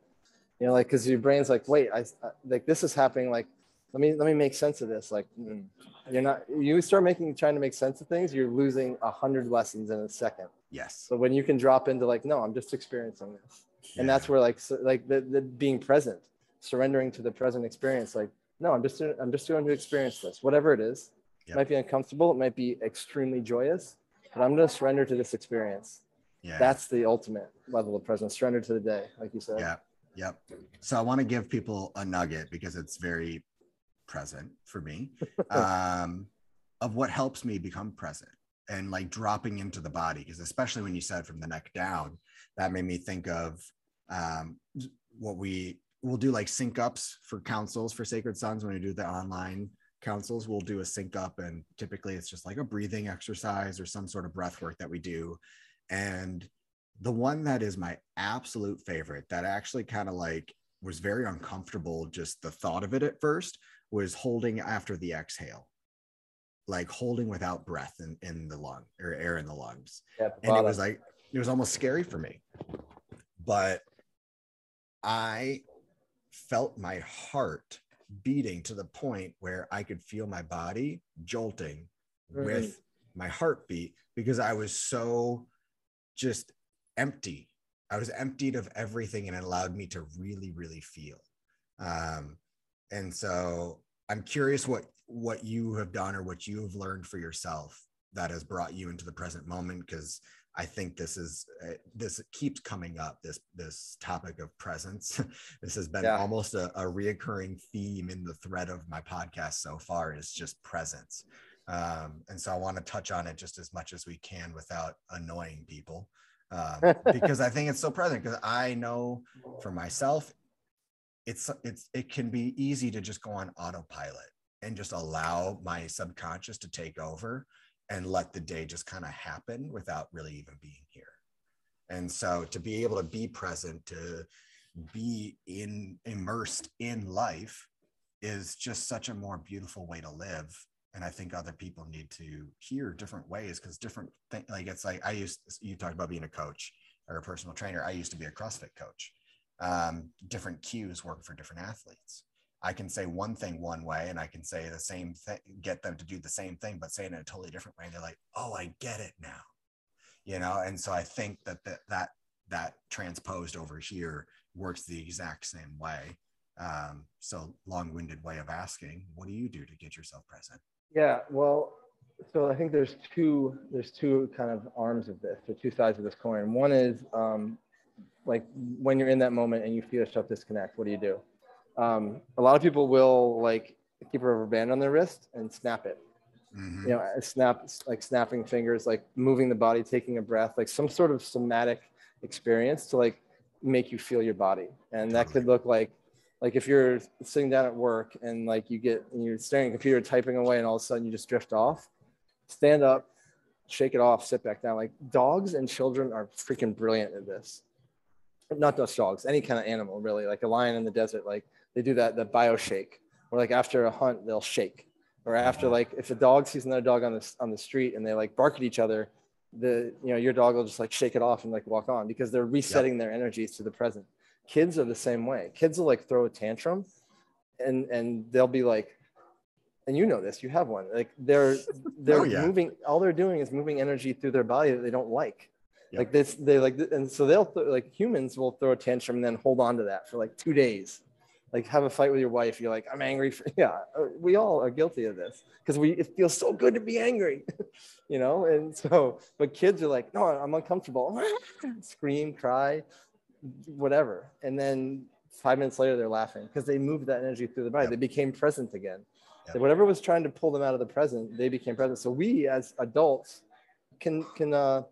B: You know, like because your brain's like, wait, I, I like this is happening. Like, let me let me make sense of this. Like, mm, you're not. You start making trying to make sense of things, you're losing a hundred lessons in a second.
A: Yes.
B: So when you can drop into like, no, I'm just experiencing this, and that's where like so, like the, the being present, surrendering to the present experience. Like, no, I'm just I'm just going to experience this, whatever it is.
A: Yep.
B: It might be uncomfortable, it might be extremely joyous, but I'm going to surrender to this experience.
A: Yeah.
B: That's the ultimate level of presence. Surrender to the day, like you said.
A: yeah. Yep. So I want to give people a nugget because it's very present for me [laughs] um, of what helps me become present and like dropping into the body. Because especially when you said from the neck down, that made me think of um, what we will do like sync ups for councils for Sacred Sons when we do the online councils. We'll do a sync up, and typically it's just like a breathing exercise or some sort of breath work that we do. And the one that is my absolute favorite that actually kind of like was very uncomfortable just the thought of it at first was holding after the exhale like holding without breath in, in the lung or air in the lungs.
B: Yeah, the
A: and it was like it was almost scary for me. But i felt my heart beating to the point where i could feel my body jolting with my heartbeat because i was so just empty. I was emptied of everything and it allowed me to really really feel. Um, and so i'm curious what what you have done or what you have learned for yourself that has brought you into the present moment because i think this is uh, this keeps coming up this this topic of presence [laughs] this has been
B: Yeah.
A: almost a, a reoccurring theme in the thread of my podcast so far is just presence um, and so i want to touch on it just as much as we can without annoying people um, [laughs] because i think it's so present because i know for myself it's it's it can be easy to just go on autopilot and just allow my subconscious to take over and let the day just kind of happen without really even being here. And so to be able to be present to be in immersed in life is just such a more beautiful way to live. And i think other people need to hear different ways because different thing like it's like i used you talked about being a coach or a personal trainer. I used to be a crossfit coach um, different cues work for different athletes. I can say one thing one way and i can say the same thing get them to do the same thing but say it in a totally different way and they're like oh i get it now you know? And so i think that that that, that transposed over here works the exact same way. Um, so long-winded way of asking what do you do to get yourself present?
B: Yeah, well, so I think there's two there's two kind of arms of this, or two sides of this coin. One is um, like when you're in that moment and you feel yourself disconnect, what do you do? Um, a lot of people will like keep a rubber band on their wrist and snap it.
A: Mhm.
B: You know, snap like snapping fingers, like moving the body, taking a breath, like some sort of somatic experience to like make you feel your body. And that could look like like if you're sitting down at work and like you get and you're staring at a computer typing away and all of a sudden you just drift off stand up shake it off sit back down like dogs and children are freaking brilliant at this not just dogs any kind of animal really. Like a lion in the desert like they do that the bio shake or like after a hunt they'll shake. Or after like if a dog sees another dog on the on the street and they like bark at each other the you know your dog will just like shake it off and like walk on because they're resetting their energies to the present. Kids are the same way. Kids will like throw a tantrum and and they'll be like and you know this you have one. Like they're [laughs] oh, they're
A: Oh, yeah.
B: moving all they're doing is moving energy through their body that they don't like
A: Yep.
B: like this they like and so they'll th- like humans will throw a tantrum and then hold on to that for like two days. Like have a fight with your wife you're like i'm angry for [laughs] yeah uh, we all are guilty of this because we it feels so good to be angry. [laughs] You know and so but kids are like no i'm uncomfortable. [laughs] Scream cry whatever. And then five minutes later they're laughing because they moved that energy through the body.
A: Yep.
B: they became present again.
A: Yep.
B: So whatever was trying to pull them out of the present they became present. So we as adults can can uh,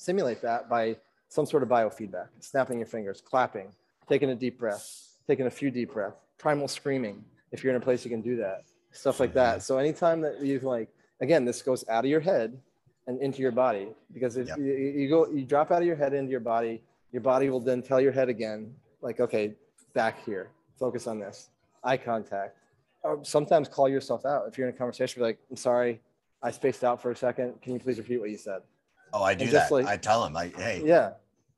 B: simulate that by some sort of biofeedback snapping your fingers clapping taking a deep breath taking a few deep breaths primal screaming if you're in a place you can do that stuff like that. So anytime that you like again this goes out of your head and into your body because if
A: Yep.
B: you, you go you drop out of your head into your body your body will then tell your head again like okay back here focus on this eye contact. Or sometimes call yourself out if you're in a conversation be like i'm sorry i spaced out for a second. Can you please repeat what you said
A: oh i do
B: And
A: that.
B: like-
A: i tell them like hey
B: yeah.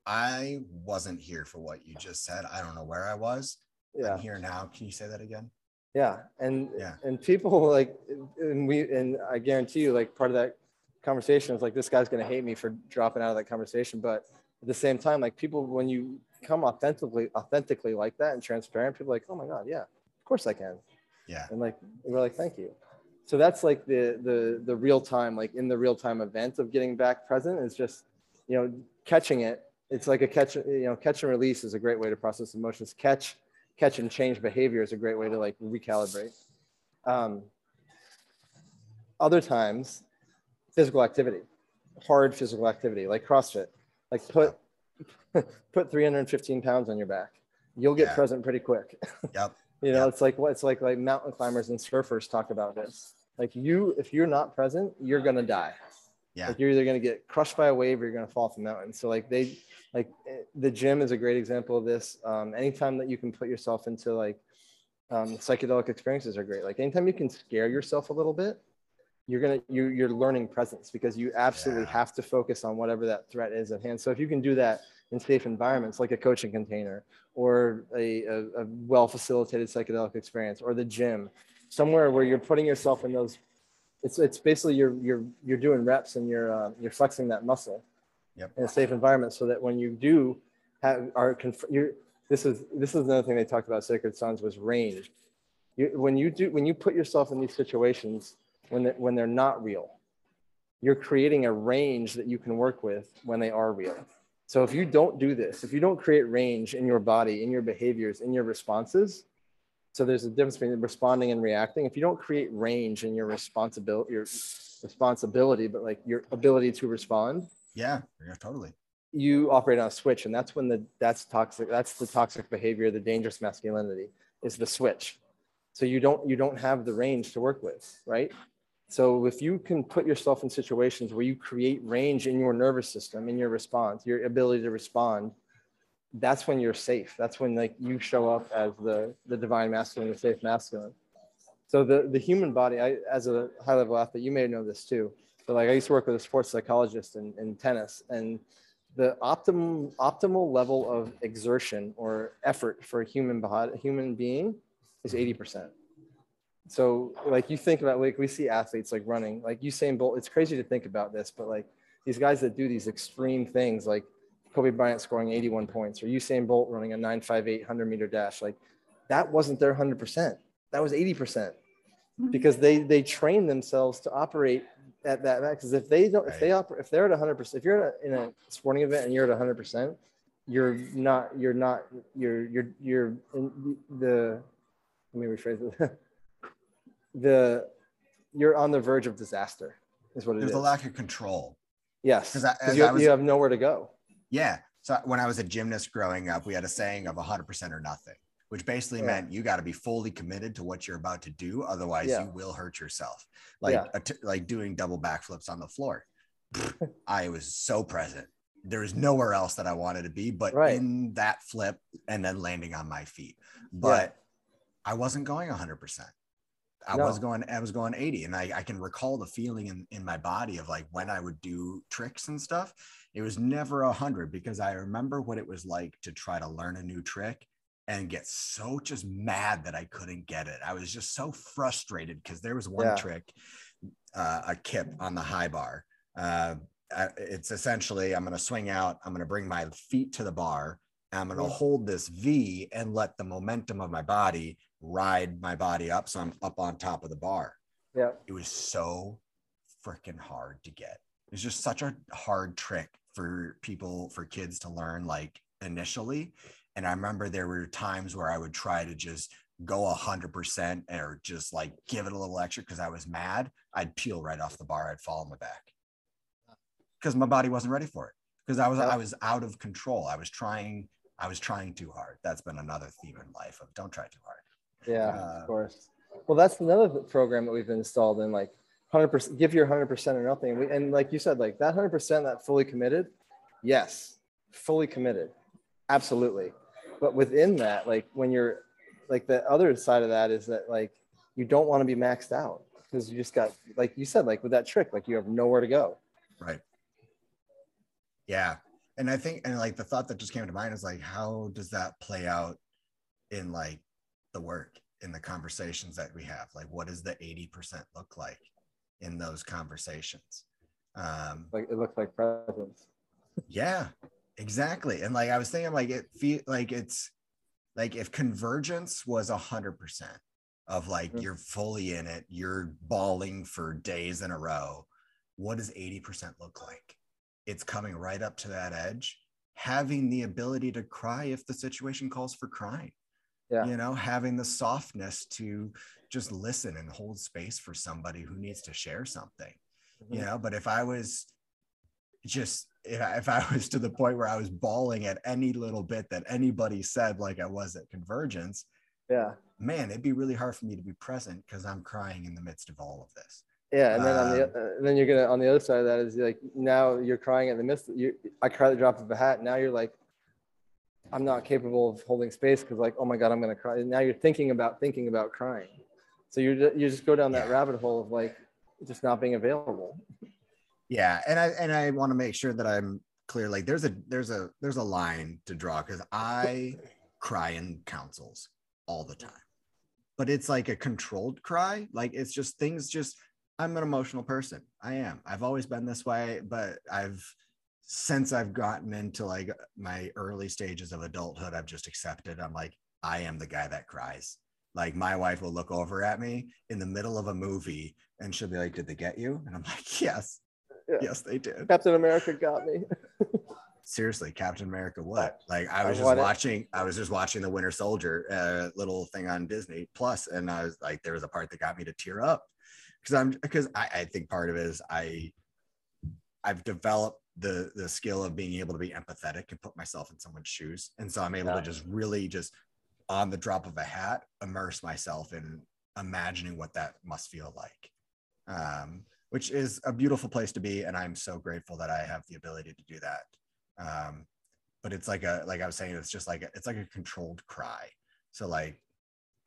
A: I wasn't here for what you just said. I don't know where i was.
B: Yeah.
A: i'm here now. Can you say that again?
B: Yeah. And
A: Yeah.
B: and people like and we and i guarantee you like part of that conversation is like this guy's going to hate me for dropping out of that conversation. But at the same time like people when you come authentically authentically like that and transparent people are like oh my god yeah of course i can.
A: Yeah.
B: And like we're like thank you so that's like the the the real time like in the real time event of getting back present is just you know, catching it, it's like a catch, you know, catch and release is a great way to process emotions. Catch, catch and change behavior is a great way to like recalibrate. Um, other times, physical activity, hard physical activity like CrossFit, like put [laughs] put 315 pounds on your back. You'll get
A: Yeah.
B: present pretty quick. [laughs]
A: Yep.
B: you know,
A: Yep.
B: it's like what it's like like mountain climbers and surfers talk about this. Like you, if you're not present, you're gonna die.
A: Yeah.
B: Like you're either gonna get crushed by a wave or you're gonna fall off the mountain. So like they, like the gym is a great example of this. Um, anytime that you can put yourself into like um, psychedelic experiences are great. Like anytime you can scare yourself a little bit, you're gonna you you're learning presence because you absolutely
A: Yeah.
B: have to focus on whatever that threat is at hand. So if you can do that in safe environments like a coaching container or a, a, a well facilitated psychedelic experience or the gym, somewhere where you're putting yourself in those, it's it's basically you're you're you're doing reps and you're uh, you're flexing that muscle
A: Yep.
B: in a safe environment so that when you do have are conf- you're this is this is another thing they talked about sacred sons was range you, when you do when you put yourself in these situations when they, when they're not real you're creating a range that you can work with when they are real so if you don't do this if you don't create range in your body in your behaviors in your responses so there's a difference between responding and reacting if you don't create range in your responsibility your responsibility but like your ability to respond
A: Yeah. Yeah. Totally.
B: you operate on a switch and that's when the that's toxic that's the toxic behavior the dangerous masculinity is the switch so you don't you don't have the range to work with right so if you can put yourself in situations where you create range in your nervous system in your response your ability to respond that's when you're safe that's when like you show up as the the divine masculine the safe masculine so the the human body i as a high level athlete you may know this too but like i used to work with a sports psychologist in, in tennis and the optimum optimal level of exertion or effort for a human body, a human being is 80%. So like you think about like we see athletes like running, like Usain Bolt, it's crazy to think about this, but like these guys that do these extreme things like Kobe Bryant scoring 81 points or Usain Bolt running a 958 100 meter dash, like that wasn't their 100%. That was 80% mm-hmm. because they they train themselves to operate at that because if they don't if they operate if they're at 100% if you're at a, in a sporting event and you're at 100% you're not you're not you're you're you're in the let me rephrase it. [laughs] The you're on the verge of disaster is what it
A: There's
B: is.
A: a lack of control.
B: yes
A: 'Cause
B: because you, you have nowhere to go
A: Yeah. So when I was a gymnast growing up, we had a saying of 100% or nothing, which basically
B: Yeah.
A: meant you got to be fully committed to what you're about to do. Otherwise,
B: Yeah.
A: you will hurt yourself. Like,
B: Yeah.
A: t- like doing double backflips on the floor. [laughs] I was so present. There was nowhere else that I wanted to be, but
B: Right.
A: in that flip and then landing on my feet. But I wasn't going 100%. I
B: No.
A: was going, I was going 80. And I, I can recall the feeling in, in my body of like when I would do tricks and stuff. It was never a hundred because I remember what it was like to try to learn a new trick and get so just mad that I couldn't get it. I was just so frustrated because there was one
B: Yeah.
A: trick, uh, a kip on the high bar. Uh, it's essentially I'm going to swing out, I'm going to bring my feet to the bar, I'm going to
B: Mhm.
A: hold this V and let the momentum of my body ride my body up. So I'm up on top of the bar.
B: yeah
A: It was so freaking hard to get. It's just such a hard trick for people, for kids to learn, like initially. And I remember there were times where I would try to just go a hundred percent or just like give it a little extra because I was mad. I'd peel right off the bar. I'd fall on my back because my body wasn't ready for it. Because I was. I was out of control. I was trying. I was trying too hard. That's been another theme in life of don't try too hard.
B: Yeah,
A: Uh,
B: of course. Well, that's another program that we've installed in like 100%, give your 100% or nothing. We, and like you said, like that 100% that fully committed, yes, fully committed. Absolutely. But within that, like when you're like the other side of that is that like you don't want to be maxed out because you just got, like you said, like with that trick, like you have nowhere to go.
A: Right. Yeah. And I think, and like the thought that just came to mind is like, how does that play out in like the work, in the conversations that we have? Like, what does the 80% look like in those conversations? Um,
B: Like it looks like presence.
A: yeah, exactly. And like, I was thinking, like, it feel like it's like if convergence was a hundred percent of like
B: Mhm.
A: you're fully in it, you're bawling for days in a row. What does 80% look like? it's coming right up to that edge, having the ability to cry if the situation calls for crying.
B: Yeah.
A: You know, having the softness to just listen and hold space for somebody who needs to share something.
B: Mhm.
A: You know, but if I was just if I, if I [laughs] was to the point where I was bawling at any little bit that anybody said, like I was at Convergence,
B: Yeah.
A: man, it'd be really hard for me to be present because I'm crying in the midst of all of this.
B: Yeah, and then on the
A: Um,
B: uh, then you're gonna on the other side of that is like now you're crying in the midst. You I cry at the drop of a hat. Now you're like, I'm not capable of holding space because like oh my god I'm gonna cry. And now you're thinking about thinking about crying. So you you just go down that rabbit hole of like just not being available.
A: Yeah, and I and I want to make sure that I'm clear. Like there's a there's a there's a line to draw because I cry in councils all the time, but it's like a controlled cry. Like it's just things. Just I'm an emotional person. I am. I've always been this way, but I've since I've gotten into like my early stages of adulthood, I've just accepted. I'm like I am the guy that cries. Like my wife will look over at me in the middle of a movie and she'll be like, "Did they get you?" And I'm like, "Yes."
B: Yeah.
A: Yes, they did.
B: Captain America got me. [laughs]
A: Seriously, Captain America, what? Like I
B: I
A: was just
B: want it.
A: watching, I was just watching the Winter Soldier uh, little thing on Disney Plus, and I was like, there was a part that got me to tear up because I'm because I, I think part of it is I I've developed the the skill of being able to be empathetic and put myself in someone's shoes, and so I'm able
B: Yeah.
A: to just really just on the drop of a hat immerse myself in imagining what that must feel like. Um, which is a beautiful place to be and i'm so grateful that i have the ability to do that um, but it's like a like i was saying it's just like a, it's like a controlled cry so like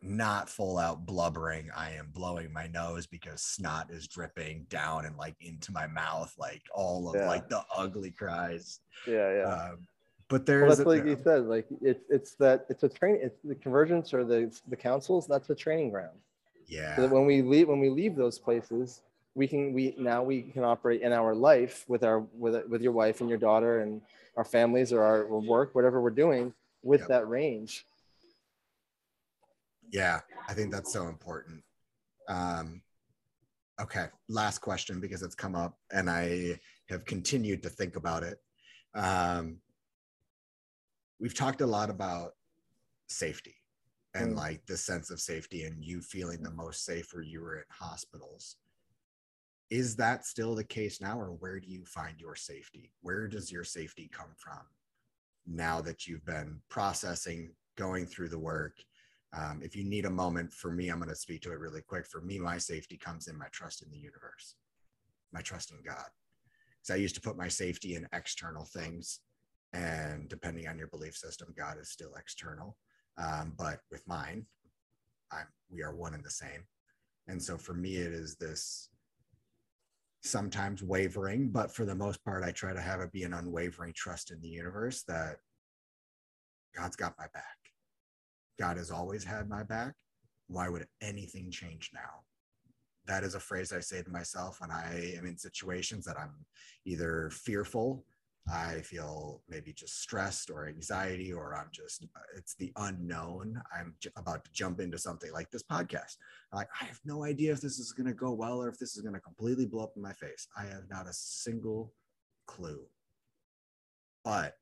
A: not full out blubbering i am blowing my nose because snot is dripping down and like into my mouth like all of
B: Yeah.
A: like the ugly cries
B: Yeah, yeah.
A: um, but
B: well,
A: there's
B: that's
A: a-
B: like you said. Like it's it's that it's a train. It's the convergence or the the councils. That's a training ground.
A: yeah
B: so that when we leave when we leave those places we can we now we can operate in our life with our with with your wife and your daughter and our families or our work whatever we're doing with
A: Yep.
B: that range
A: Yeah, I think that's so important. Um, okay, last question because it's come up and I have continued to think about it. Um, we've talked a lot about safety and
B: Mm.
A: like the sense of safety and you feeling the most safe where you were in hospitals. Is that still the case now, or where do you find your safety? Where does your safety come from now that you've been processing, going through the work? Um, if you need a moment for me, I'm going to speak to it really quick. For me, my safety comes in my trust in the universe, my trust in God. Because I used to put my safety in external things. And depending on your belief system, God is still external. Um, but with mine, I'm, we are one and the same. And so for me, it is this sometimes wavering, but for the most part, I try to have it be an unwavering trust in the universe that God's got my back. God has always had my back. Why would anything change now? That is a phrase I say to myself when I am in situations that I'm either fearful, I feel maybe just stressed or anxiety, or I'm just, it's the unknown. I'm j- about to jump into something like this podcast. Like, I have no idea if this is going to go well or if this is going to completely blow up in my face. I have not a single clue. But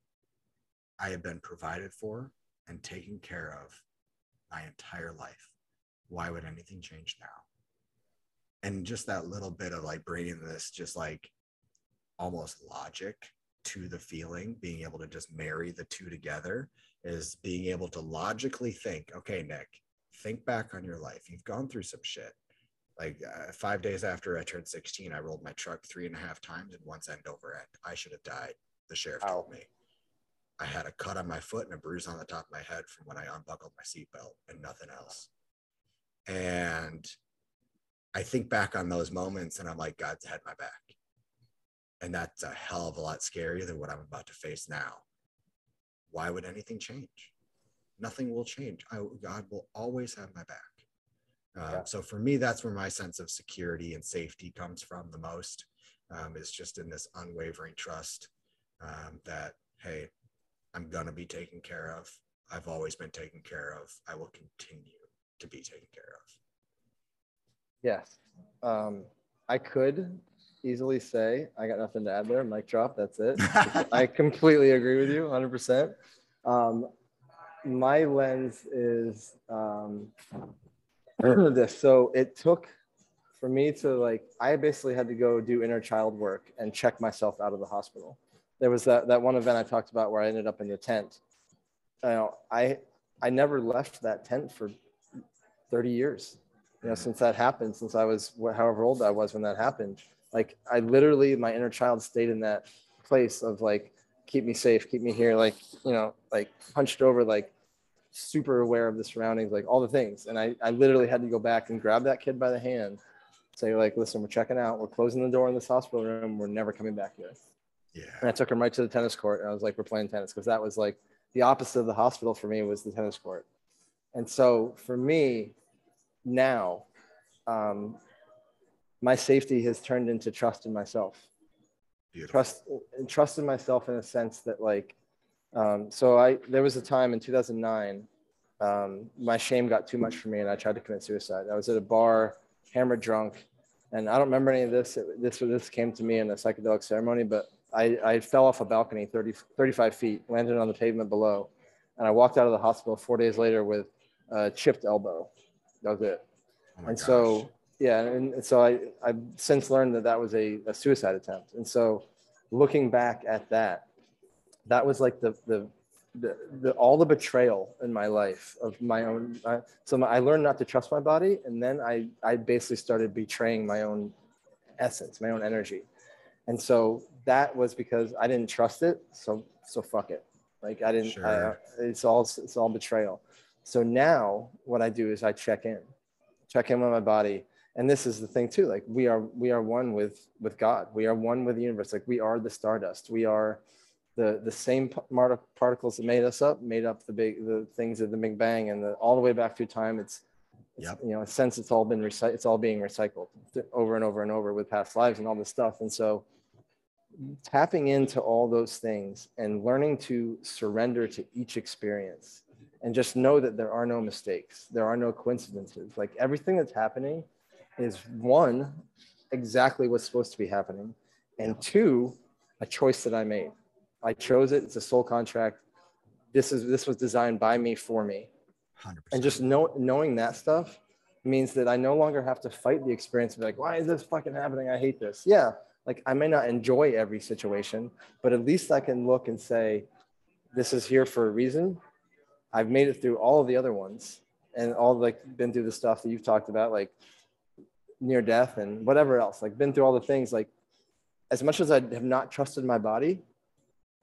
A: I have been provided for and taken care of my entire life. Why would anything change now? And just that little bit of like bringing this, just like almost logic to the feeling, being able to just marry the two together is being able to logically think, okay, Nick, think back on your life. You've gone through some shit. Like uh, five days after I turned 16, I rolled my truck three and a half times and once end over end. I should have died. The sheriff told me. I had a cut on my foot and a bruise on the top of my head from when I unbuckled my seatbelt and nothing else. And I think back on those moments and I'm like, God's had my back. And that's a hell of a lot scarier than what I'm about to face now. Why would anything change? Nothing will change. I, God will always have my back. Um,
B: Yeah.
A: So for me, that's where my sense of security and safety comes from the most. Um, is just in this unwavering trust um, that hey, I'm gonna be taken care of. I've always been taken care of. I will continue to be taken care of.
B: yes um, i could easily say I got nothing to add there. Mic drop. That's it. [laughs] I completely agree with you 100%. Um, my lens is um, [clears throat] this. So it took for me to like, I basically had to go do inner child work and check myself out of the hospital. There was that, that one event I talked about where I ended up in the tent. You know, I, I never left that tent for 30 years, you know, mm-hmm. since that happened, since I was however old I was when that happened. Like I literally, my inner child stayed in that place of like, keep me safe, keep me here, like, you know, like hunched over, like super aware of the surroundings, like all the things. And I, I literally had to go back and grab that kid by the hand, say, like, listen, we're checking out, we're closing the door in this hospital room, we're never coming back here.
A: Yeah.
B: And I took him right to the tennis court. And I was like, we're playing tennis because that was like the opposite of the hospital for me was the tennis court. And so for me now, um, my safety has turned into trust in myself.
A: Beautiful.
B: Trust and trust in myself in a sense that like, um, so I there was a time in 2009, um, my shame got too much for me and I tried to commit suicide. I was at a bar, hammered drunk, and I don't remember any of this. It, this this came to me in a psychedelic ceremony, but I, I fell off a balcony 30, 35 feet, landed on the pavement below, and I walked out of the hospital four days later with a chipped elbow. That was it.
A: Oh
B: and
A: gosh.
B: so, yeah, and, and so I, I've since learned that that was a, a suicide attempt. And so, looking back at that, that was like the, the, the, the all the betrayal in my life of my own. I, so my, I learned not to trust my body, and then I, I basically started betraying my own essence, my own energy. And so that was because I didn't trust it. So so fuck it. Like I didn't. I, it's all it's all betrayal. So now what I do is I check in, check in with my body. And this is the thing too. Like we are we are one with with God. We are one with the universe. Like we are the stardust. We are the the same particles that made us up made up the big the things of the Big Bang and the, all the way back through time. It's it's,
A: Yep.
B: you know, since it's all been recycled, it's all being recycled over and over and over with past lives and all this stuff. And so tapping into all those things and learning to surrender to each experience and just know that there are no mistakes, there are no coincidences. Like everything that's happening is one, exactly what's supposed to be happening, and two, a choice that I made. I chose it. It's a soul contract. This is this was designed by me for me
A: Hundred
B: and
A: percent.
B: And just know, knowing that stuff means that I no longer have to fight the experience of like, why is this fucking happening? I hate this. Yeah, like I may not enjoy every situation, but at least I can look and say, this is here for a reason. I've made it through all of the other ones and all like been through the stuff that you've talked about, like near death and whatever else, like been through all the things. Like as much as I have not trusted my body,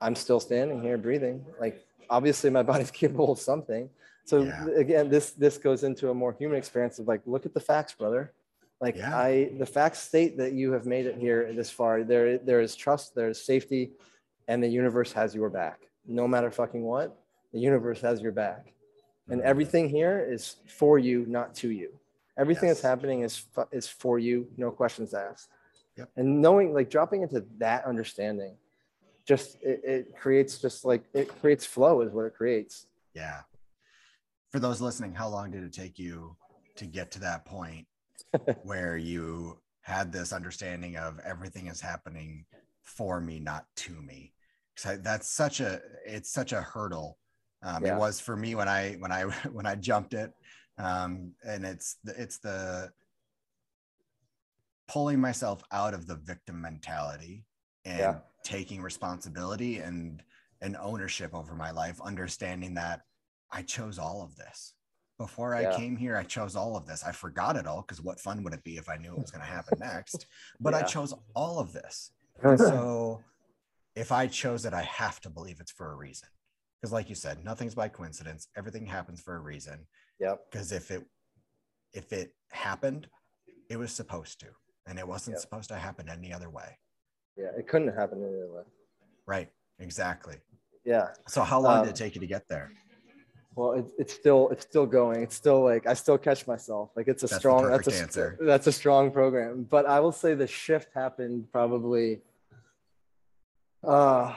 B: I'm still standing here breathing. Like obviously my [laughs] body's capable of something. So
A: Yeah.
B: again, this this goes into a more human experience of like, look at the facts, brother. Like
A: Yeah.
B: I, the facts state that you have made it here this far. There, there is trust, there is safety, and the universe has your back. No matter fucking what, the universe has your back, and
A: Mhm.
B: everything here is for you, not to you. Everything that's happening is is for you, no questions asked.
A: Yep.
B: And knowing, like, dropping into that understanding, just it, it creates just like it creates flow is what it creates.
A: Yeah. For those listening, how long did it take you to get to that point [laughs] where you had this understanding of everything is happening for me, not to me? Because that's such a it's such a hurdle. Um,
B: Yeah.
A: It was for me when I when I [laughs] when I jumped it, um, and it's the, it's the pulling myself out of the victim mentality and
B: Yeah.
A: taking responsibility and and ownership over my life, understanding that I chose all of this. Before I
B: Yeah.
A: came here, I chose all of this. I forgot it all because what fun would it be if I knew it was going to happen next? But I chose all of this. And [laughs] so if I chose it, I have to believe it's for a reason. Because, like you said, nothing's by coincidence. Everything happens for a reason.
B: yep.
A: Because if it if it happened, it was supposed to, and it wasn't
B: Yep.
A: supposed to happen any other way.
B: Yeah. It couldn't happen any other way.
A: Right. Exactly.
B: Yeah.
A: So how long
B: Um,
A: did it take you to get there?
B: Well, it, it's still it's still going. It's still like I still catch myself. Like it's a
A: That's
B: strong that's a
A: answer.
B: that's a strong program. But I will say the shift happened probably uh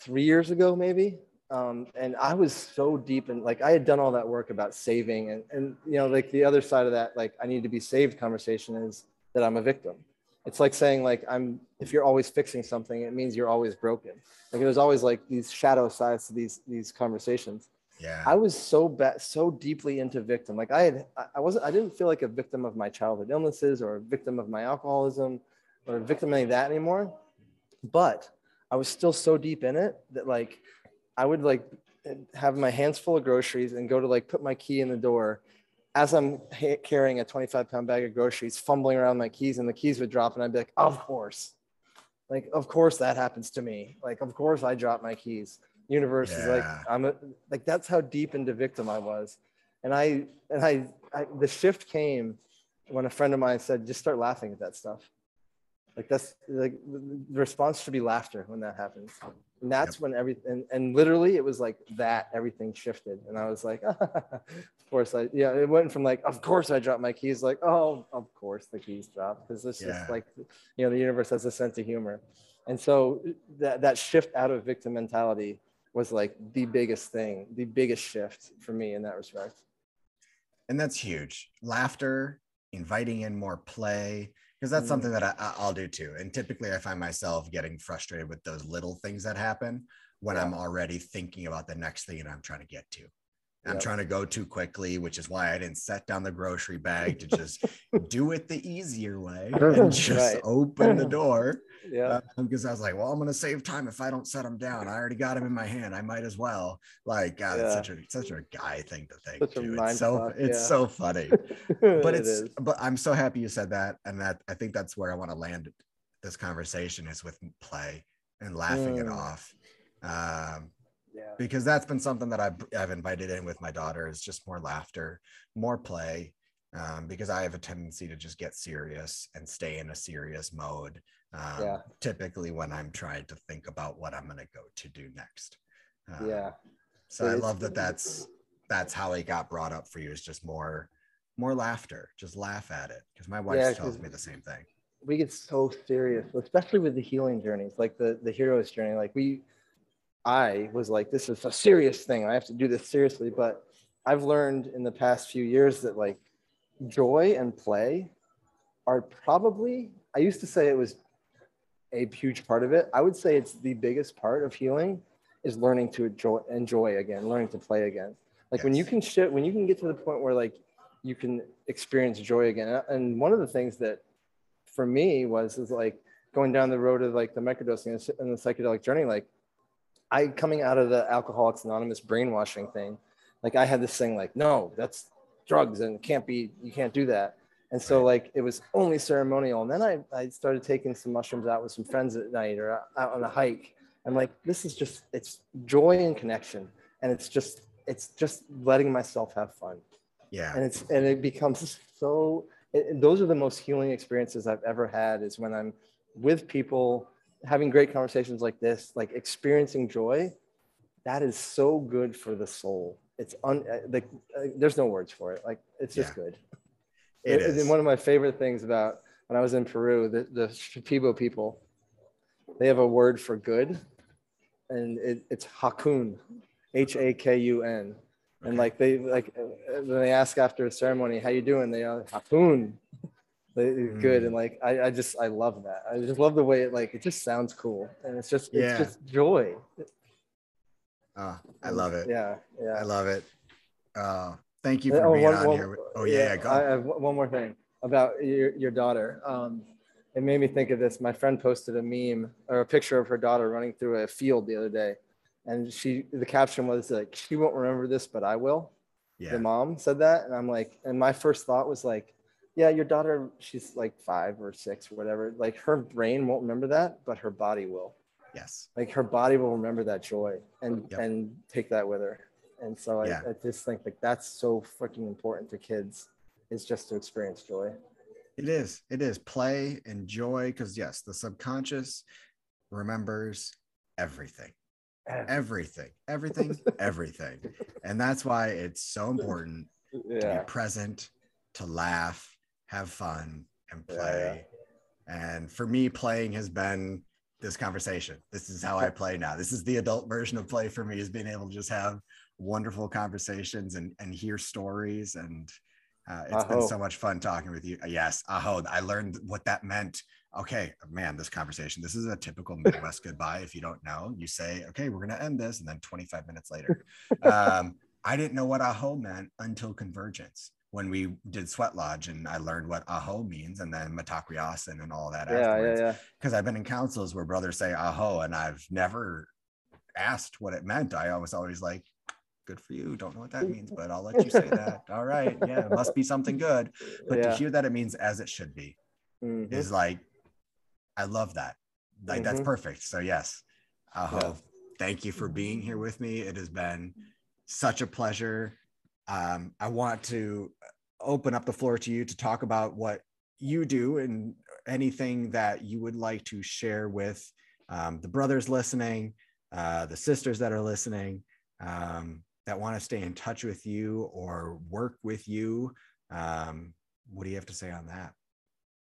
B: three years ago, maybe. Um, and I was so deep in like I had done all that work about saving and and you know like the other side of that like I need to be saved conversation is that I'm a victim. It's like saying like I'm if you're always fixing something, it means you're always broken. Like there's always like these shadow sides to these these conversations.
A: Yeah.
B: I was so bad, so deeply into victim. Like I had, I wasn't, I didn't feel like a victim of my childhood illnesses or a victim of my alcoholism or a victim of any of that anymore. But I was still so deep in it that like I would like have my hands full of groceries and go to like put my key in the door as I'm ha- carrying a 25 pound bag of groceries, fumbling around my keys and the keys would drop and I'd be like, of course. Like, of course that happens to me. Like, of course I drop my keys universe is like i'm a, like that's how deep into victim i was. And i and I, I the shift came when a friend of mine said just start laughing at that stuff. Like that's like the response should be laughter when that happens. And that's when everything and, and literally it was like that everything shifted. And i was like [laughs] of course i yeah it went from like of course i dropped my keys like oh of course the keys dropped because this
A: Yeah.
B: is like you know the universe has a sense of humor. And so that that shift out of victim mentality was like the biggest thing, the biggest shift for me in that respect.
A: and that's huge laughter inviting in more play because that's
B: Mhm.
A: something that I, I- i'll do too and typically i find myself getting frustrated with those little things that happen when
B: Yeah.
A: i'm already thinking about the next thing and i'm trying to get to i'm trying to go too quickly which is why i didn't set down the grocery bag to [laughs] just do it the easier way [laughs] and just
B: Right.
A: open the door
B: Yeah.
A: because I was like, well, I'm gonna save time if I don't set them down. I already got them in my hand. I might as well. Like, God, it's such a such a guy thing to think. Too. It's so
B: fuck,
A: it's
B: yeah.
A: so funny. [laughs] But it's
B: is.
A: but I'm so happy you said that, and that I think that's where I want to land this conversation is with play and laughing it
B: Mm.
A: off. Um,
B: yeah.
A: because that's been something that I've, I've invited in with my daughter is just more laughter, more play, um, because I have a tendency to just get serious and stay in a serious mode. Um,
B: Yeah.
A: Typically, when I'm trying to think about what I'm going to go to do next. Um,
B: Yeah.
A: So I love that. That's that's how it got brought up for you. Is just more more laughter. Just laugh at it because my wife
B: Yeah,
A: tells me the same thing.
B: We get so serious, especially with the healing journeys, like the the hero's journey. Like we, I was like, this is a serious thing. I have to do this seriously. But I've learned in the past few years that like joy and play are probably. I used to say it was a huge part of it. I would say it's the biggest part of healing is learning to enjoy, enjoy again, learning to play again. Like when you can shit, when you can get to the point where like you can experience joy again. And one of the things that for me was is like going down the road of like the microdosing and the psychedelic journey. Like I coming out of the Alcoholics Anonymous brainwashing thing, like I had this thing like, no, that's drugs and can't be, you can't do that. And so like it was only ceremonial. And then I, I started taking some mushrooms out with some friends at night or out on a hike. And like this is just it's joy and connection. And it's just it's just letting myself have fun.
A: Yeah.
B: And it's and it becomes so it- those are the most healing experiences I've ever had is when I'm with people having great conversations like this, like experiencing joy. That is so good for the soul. It's un uh, like uh, there's no words for it. Like it's just
A: Yeah.
B: good.
A: It
B: And-
A: is.
B: And one of my favorite things about when I was in Peru, the, the Shipibo people, they have a word for good, and it, it's hakun, H A K U N. And like they like uh, when they ask after a ceremony, how you doing? They are hakun. They're good
A: Mm.
B: and like I, I just I love that. I just love the way it like it just sounds cool and it's just
A: Yeah.
B: it's just joy.
A: Oh, I love it.
B: Yeah, yeah.
A: I love it. Uh, thank you for
B: Oh,
A: being
B: one-
A: on
B: one-
A: here. Oh yeah, yeah, go.
B: I have one more thing about your, your daughter. Um, it made me think of this. My friend posted a meme or a picture of her daughter running through a field the other day, and she the caption was like, "She won't remember this, but I will."
A: yeah.
B: The mom said that, and I'm like, and my first thought was like, "Yeah, your daughter, she's like five or six or whatever. Like her brain won't remember that, but her body will."
A: Yes.
B: like her body will remember that joy and
A: Yep.
B: and take that with her and so I,
A: Yeah.
B: I just think like that's so freaking important to kids is just to experience joy
A: It is. It is play and joy because yes, the subconscious remembers everything, everything, everything, [laughs] everything, and that's why it's so important to be present, to laugh, have fun, and
B: Yeah,
A: play. And for me, playing has been this conversation. This is how I play now. This is the adult version of play for me is being able to just have wonderful conversations and, and hear stories. And uh, it's been so much fun talking with you. Yes, aho. I learned what that meant okay, man, this conversation, this is a typical Midwest goodbye. If you don't know, you say, okay, we're going to end this. And then 25 minutes later, [laughs] um, I didn't know what aho meant until Convergence when we did Sweat Lodge and I learned what aho means and then Mitakuye-Oyasin and all that
B: Yeah,
A: afterwards.
B: yeah, yeah.
A: Because I've been in councils where brothers say aho and I've never asked what it meant. I was always like, good for you. Don't know what that means, but I'll let you say that. [laughs] All right. Yeah, it must be something good. But to hear that it means as it should be
B: Mhm.
A: is like, I love that. Like that's
B: Mhm.
A: perfect. So yes, Aho, thank you for being here with me. It has been such a pleasure. Um, I want to open up the floor to you to talk about what you do and anything that you would like to share with um, the brothers listening, uh, the sisters that are listening, um, that want to stay in touch with you or work with you. Um, what do you have to say on that?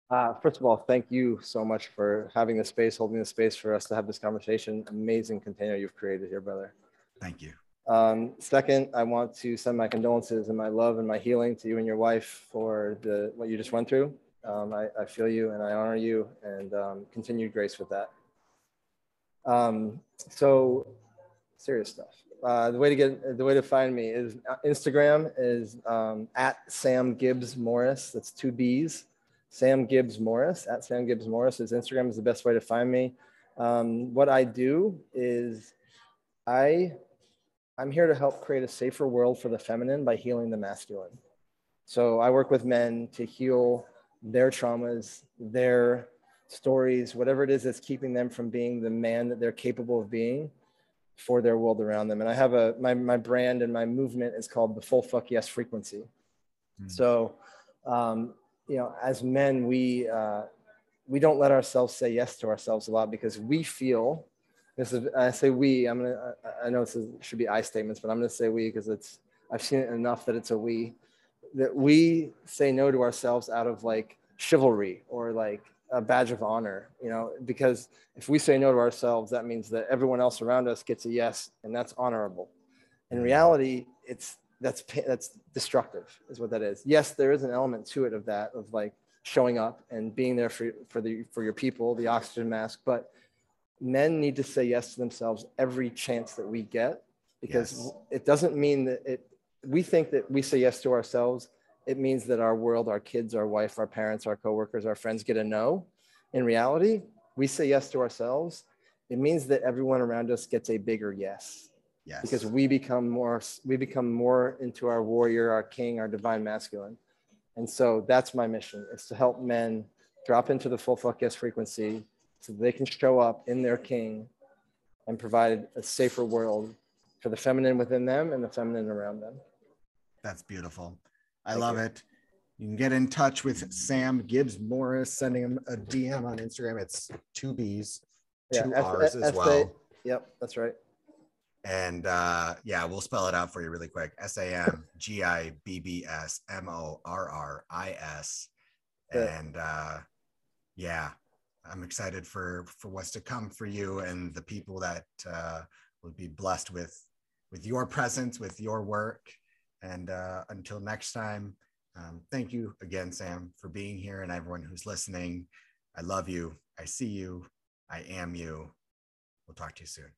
B: Uh, first of all, thank you so much for having the space, holding the space for us to have this conversation. Amazing container you've created here, brother.
A: Thank you.
B: Um, second, I want to send my condolences and my love and my healing to you and your wife for the what you just went through. Um, I, I feel you and I honor you and um, continued grace with that. Um, so, serious stuff. Uh, the way to get the way to find me is uh, Instagram is um, at Sam Gibbs Morris. That's two B's. Sam Gibbs Morris at Sam Gibbs Morris is Instagram is the best way to find me. Um, what I do is I I'm here to help create a safer world for the feminine by healing the masculine. So I work with men to heal their traumas, their stories, whatever it is that's keeping them from being the man that they're capable of being for their world around them. And I have a my my brand and my movement is called the full fuck yes frequency.
A: Mm.
B: So um, you know, as men, we uh, we don't let ourselves say yes to ourselves a lot because we feel this is I say we. I'm gonna. I- know this is, should be I statements, but I'm gonna say we because it's. I've seen it enough that it's a we. That we say no to ourselves out of like chivalry or like a badge of honor, you know, because if we say no to ourselves, that means that everyone else around us gets a yes, and that's honorable. In reality, it's that's that's destructive, is what that is. Yes, there is an element to it of that of like showing up and being there for for the for your people, the oxygen mask, but men need to say yes to themselves every chance that we get because
A: Yes.
B: it doesn't mean that it we think that we say yes to ourselves it means that our world our kids our wife our parents our coworkers our friends get a no in reality we say yes to ourselves it means that everyone around us gets a bigger yes
A: Yes.
B: because we become more we become more into our warrior our king our divine masculine and so that's my mission is to help men drop into the full fuck yes frequency so they can show up in their king and provide a safer world for the feminine within them and the feminine around them
A: That's beautiful. I
B: Thank
A: love
B: you.
A: it. You can get in touch with Sam Gibbs Morris, sending him a DM on Instagram. It's two B's,
B: Yeah,
A: two
B: S-
A: R's as well.
B: yep that's right
A: And uh, yeah, we'll spell it out for you really quick. S A M G I B B S M O R R I S. And uh, yeah, I'm excited for for what's to come for you and the people that uh, will be blessed with with your presence, with your work. And uh, until next time, um, thank you again, Sam, for being here and everyone who's listening. I love you. I see you. I am you. We'll talk to you soon.